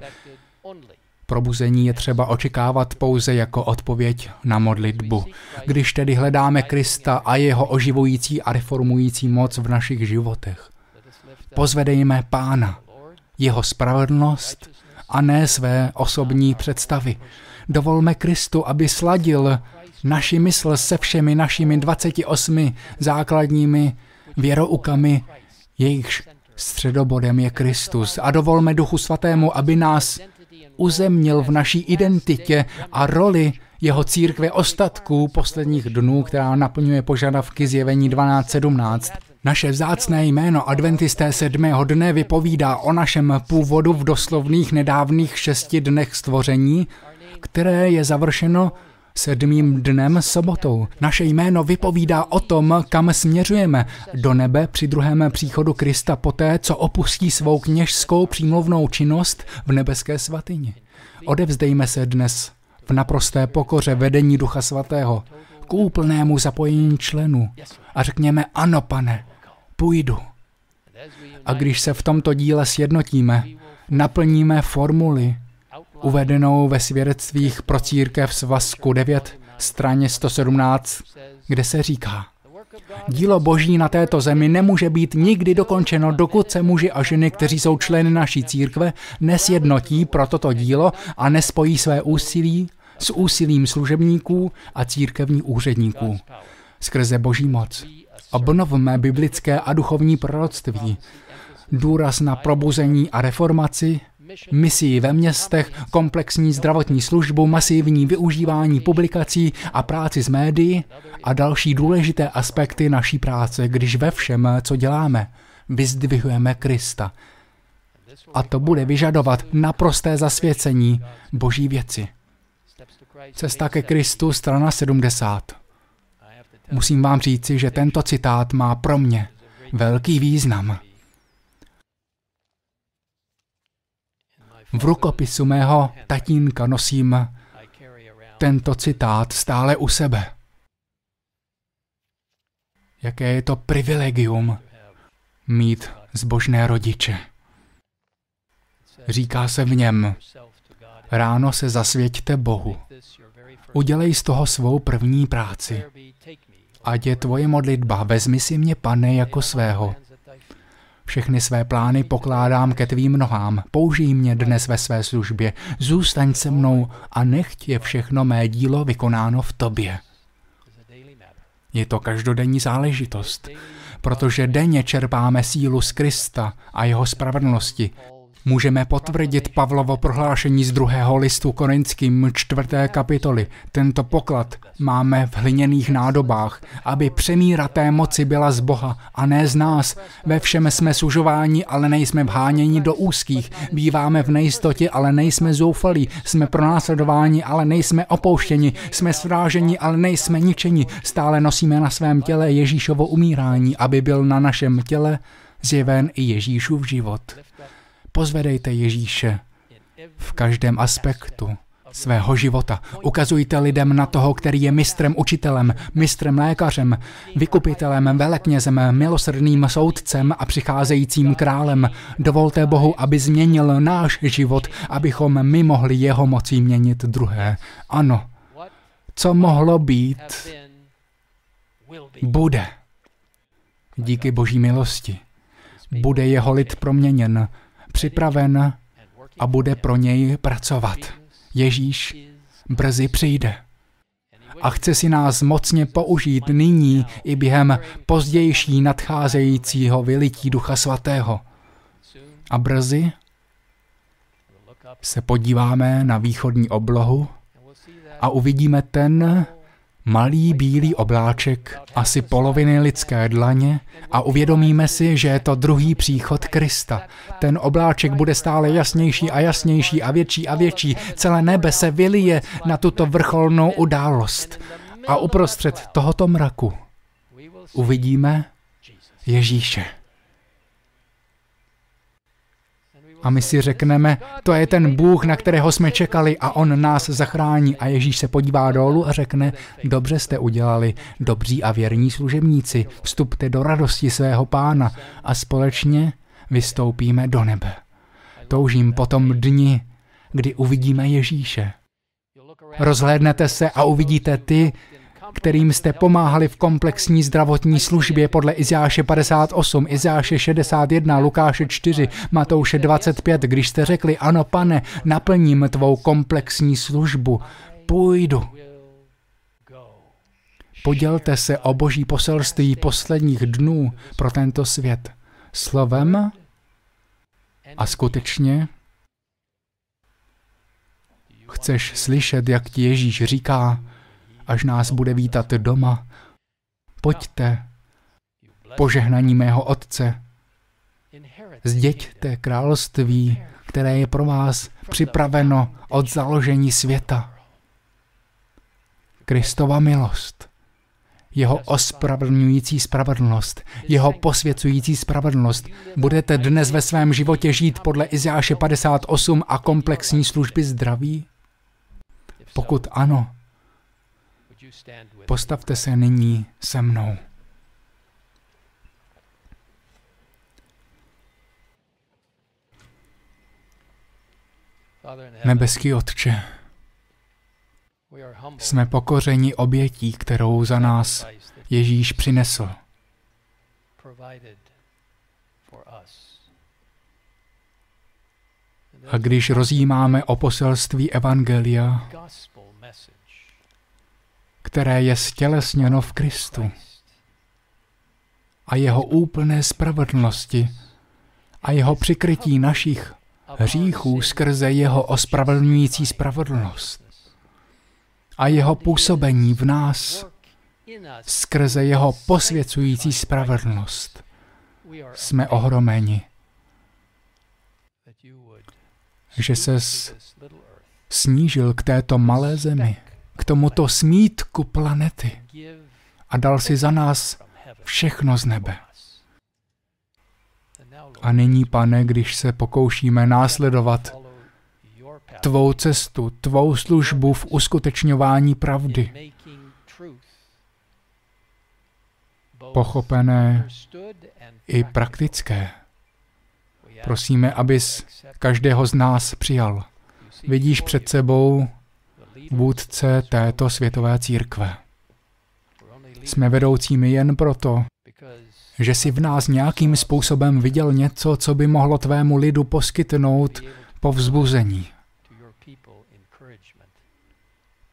Probuzení je třeba očekávat pouze jako odpověď na modlitbu. Když tedy hledáme Krista a jeho oživující a reformující moc v našich životech. Pozvedejme Pána, jeho spravedlnost a ne své osobní představy. Dovolme Kristu, aby sladil naši mysl se všemi našimi 28 základními věroukami, jejichž středobodem je Kristus. A dovolme Duchu Svatému, aby nás uzemnil v naší identitě a roli jeho církve ostatků posledních dnů, která naplňuje požadavky zjevení 12.17. Naše vzácné jméno adventisté sedmého dne vypovídá o našem původu v doslovných nedávných šesti dnech stvoření které je završeno sedmým dnem sobotou. Naše jméno vypovídá o tom, kam směřujeme do nebe při druhém příchodu Krista poté, co opustí svou kněžskou přímluvnou činnost v nebeské svatyni. Odevzdejme se dnes v naprosté pokoře vedení Ducha Svatého k úplnému zapojení členů a řekněme ano, pane, půjdu. A když se v tomto díle sjednotíme, naplníme formuli, uvedenou ve svědectvích pro církev svazku 9, straně 117, kde se říká, Dílo boží na této zemi nemůže být nikdy dokončeno, dokud se muži a ženy, kteří jsou členy naší církve, nesjednotí pro toto dílo a nespojí své úsilí s úsilím služebníků a církevních úředníků. Skrze boží moc. Obnovme biblické a duchovní proroctví. Důraz na probuzení a reformaci, misii ve městech, komplexní zdravotní službu, masivní využívání publikací a práci s médií a další důležité aspekty naší práce, když ve všem, co děláme, vyzdvihujeme Krista. A to bude vyžadovat naprosté zasvěcení Boží věci. Cesta ke Kristu, strana 70. Musím vám říci, že tento citát má pro mě velký význam. V rukopisu mého tatínka nosím tento citát stále u sebe. Jaké je to privilegium mít zbožné rodiče. Říká se v něm, ráno se zasvěťte Bohu. Udělej z toho svou první práci. Ať je tvoje modlitba, vezmi si mě, pane, jako svého. Všechny své plány pokládám ke tvým nohám. Použij mě dnes ve své službě. Zůstaň se mnou a nechť je všechno mé dílo vykonáno v tobě. Je to každodenní záležitost, protože denně čerpáme sílu z Krista a jeho spravedlnosti, Můžeme potvrdit Pavlovo prohlášení z druhého listu korinským čtvrté kapitoly. Tento poklad máme v hliněných nádobách, aby přemíra té moci byla z Boha a ne z nás. Ve všem jsme sužováni, ale nejsme vháněni do úzkých. Býváme v nejistotě, ale nejsme zoufalí. Jsme pronásledováni, ale nejsme opouštěni. Jsme svráženi, ale nejsme ničeni. Stále nosíme na svém těle Ježíšovo umírání, aby byl na našem těle zjeven i Ježíšův život. Pozvedejte Ježíše v každém aspektu svého života. Ukazujte lidem na toho, který je mistrem učitelem, mistrem lékařem, vykupitelem, veleknězem, milosrdným soudcem a přicházejícím králem. Dovolte Bohu, aby změnil náš život, abychom my mohli jeho mocí měnit druhé. Ano, co mohlo být, bude. Díky boží milosti. Bude jeho lid proměněn připraven a bude pro něj pracovat. Ježíš brzy přijde a chce si nás mocně použít nyní i během pozdější nadcházejícího vylití Ducha Svatého. A brzy se podíváme na východní oblohu a uvidíme ten malý bílý obláček, asi poloviny lidské dlaně a uvědomíme si, že je to druhý příchod Krista. Ten obláček bude stále jasnější a jasnější a větší a větší. Celé nebe se vylije na tuto vrcholnou událost. A uprostřed tohoto mraku uvidíme Ježíše. A my si řekneme, to je ten Bůh, na kterého jsme čekali a on nás zachrání. A Ježíš se podívá dolů a řekne, dobře jste udělali, dobří a věrní služebníci, vstupte do radosti svého pána a společně vystoupíme do nebe. Toužím potom dni, kdy uvidíme Ježíše. Rozhlédnete se a uvidíte ty, kterým jste pomáhali v komplexní zdravotní službě podle Izáše 58, Izáše 61, Lukáše 4, Matouše 25, když jste řekli, ano pane, naplním tvou komplexní službu, půjdu. Podělte se o boží poselství posledních dnů pro tento svět slovem a skutečně chceš slyšet, jak ti Ježíš říká, až nás bude vítat doma. Pojďte, požehnaní mého Otce, Zděďte království, které je pro vás připraveno od založení světa. Kristova milost, jeho ospravedlňující spravedlnost, jeho posvěcující spravedlnost. Budete dnes ve svém životě žít podle Izáše 58 a komplexní služby zdraví? Pokud ano, postavte se nyní se mnou. Nebeský Otče, jsme pokořeni obětí, kterou za nás Ježíš přinesl. A když rozjímáme o poselství Evangelia, které je stělesněno v Kristu a jeho úplné spravedlnosti a jeho přikrytí našich hříchů skrze jeho ospravedlňující spravedlnost a jeho působení v nás skrze jeho posvěcující spravedlnost. Jsme ohromeni, že se snížil k této malé zemi, k tomuto smítku planety a dal si za nás všechno z nebe. A nyní, pane, když se pokoušíme následovat tvou cestu, tvou službu v uskutečňování pravdy, pochopené i praktické. Prosíme, abys každého z nás přijal. Vidíš před sebou vůdce této světové církve. Jsme vedoucími jen proto, že jsi v nás nějakým způsobem viděl něco, co by mohlo tvému lidu poskytnout povzbuzení.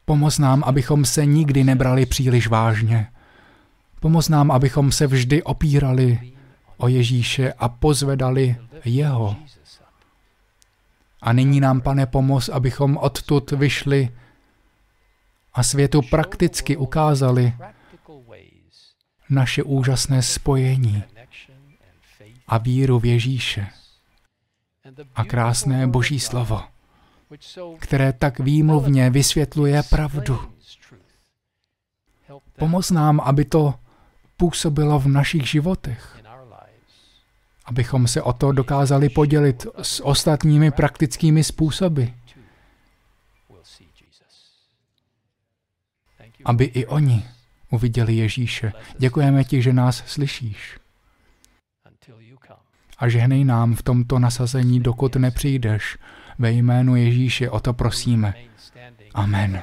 Pomoz nám, abychom se nikdy nebrali příliš vážně. Pomoz nám, abychom se vždy opírali o Ježíše a pozvedali Jeho. A nyní nám, pane, pomoz, abychom odtud vyšli a světu prakticky ukázali naše úžasné spojení a víru v Ježíše a krásné Boží slovo, které tak výmluvně vysvětluje pravdu. Pomoz nám, aby to působilo v našich životech, abychom se o to dokázali podělit s ostatními praktickými způsoby, aby i oni uviděli Ježíše. Děkujeme ti, že nás slyšíš. A žehnej nám v tomto nasazení, dokud nepřijdeš. Ve jménu Ježíše o to prosíme. Amen.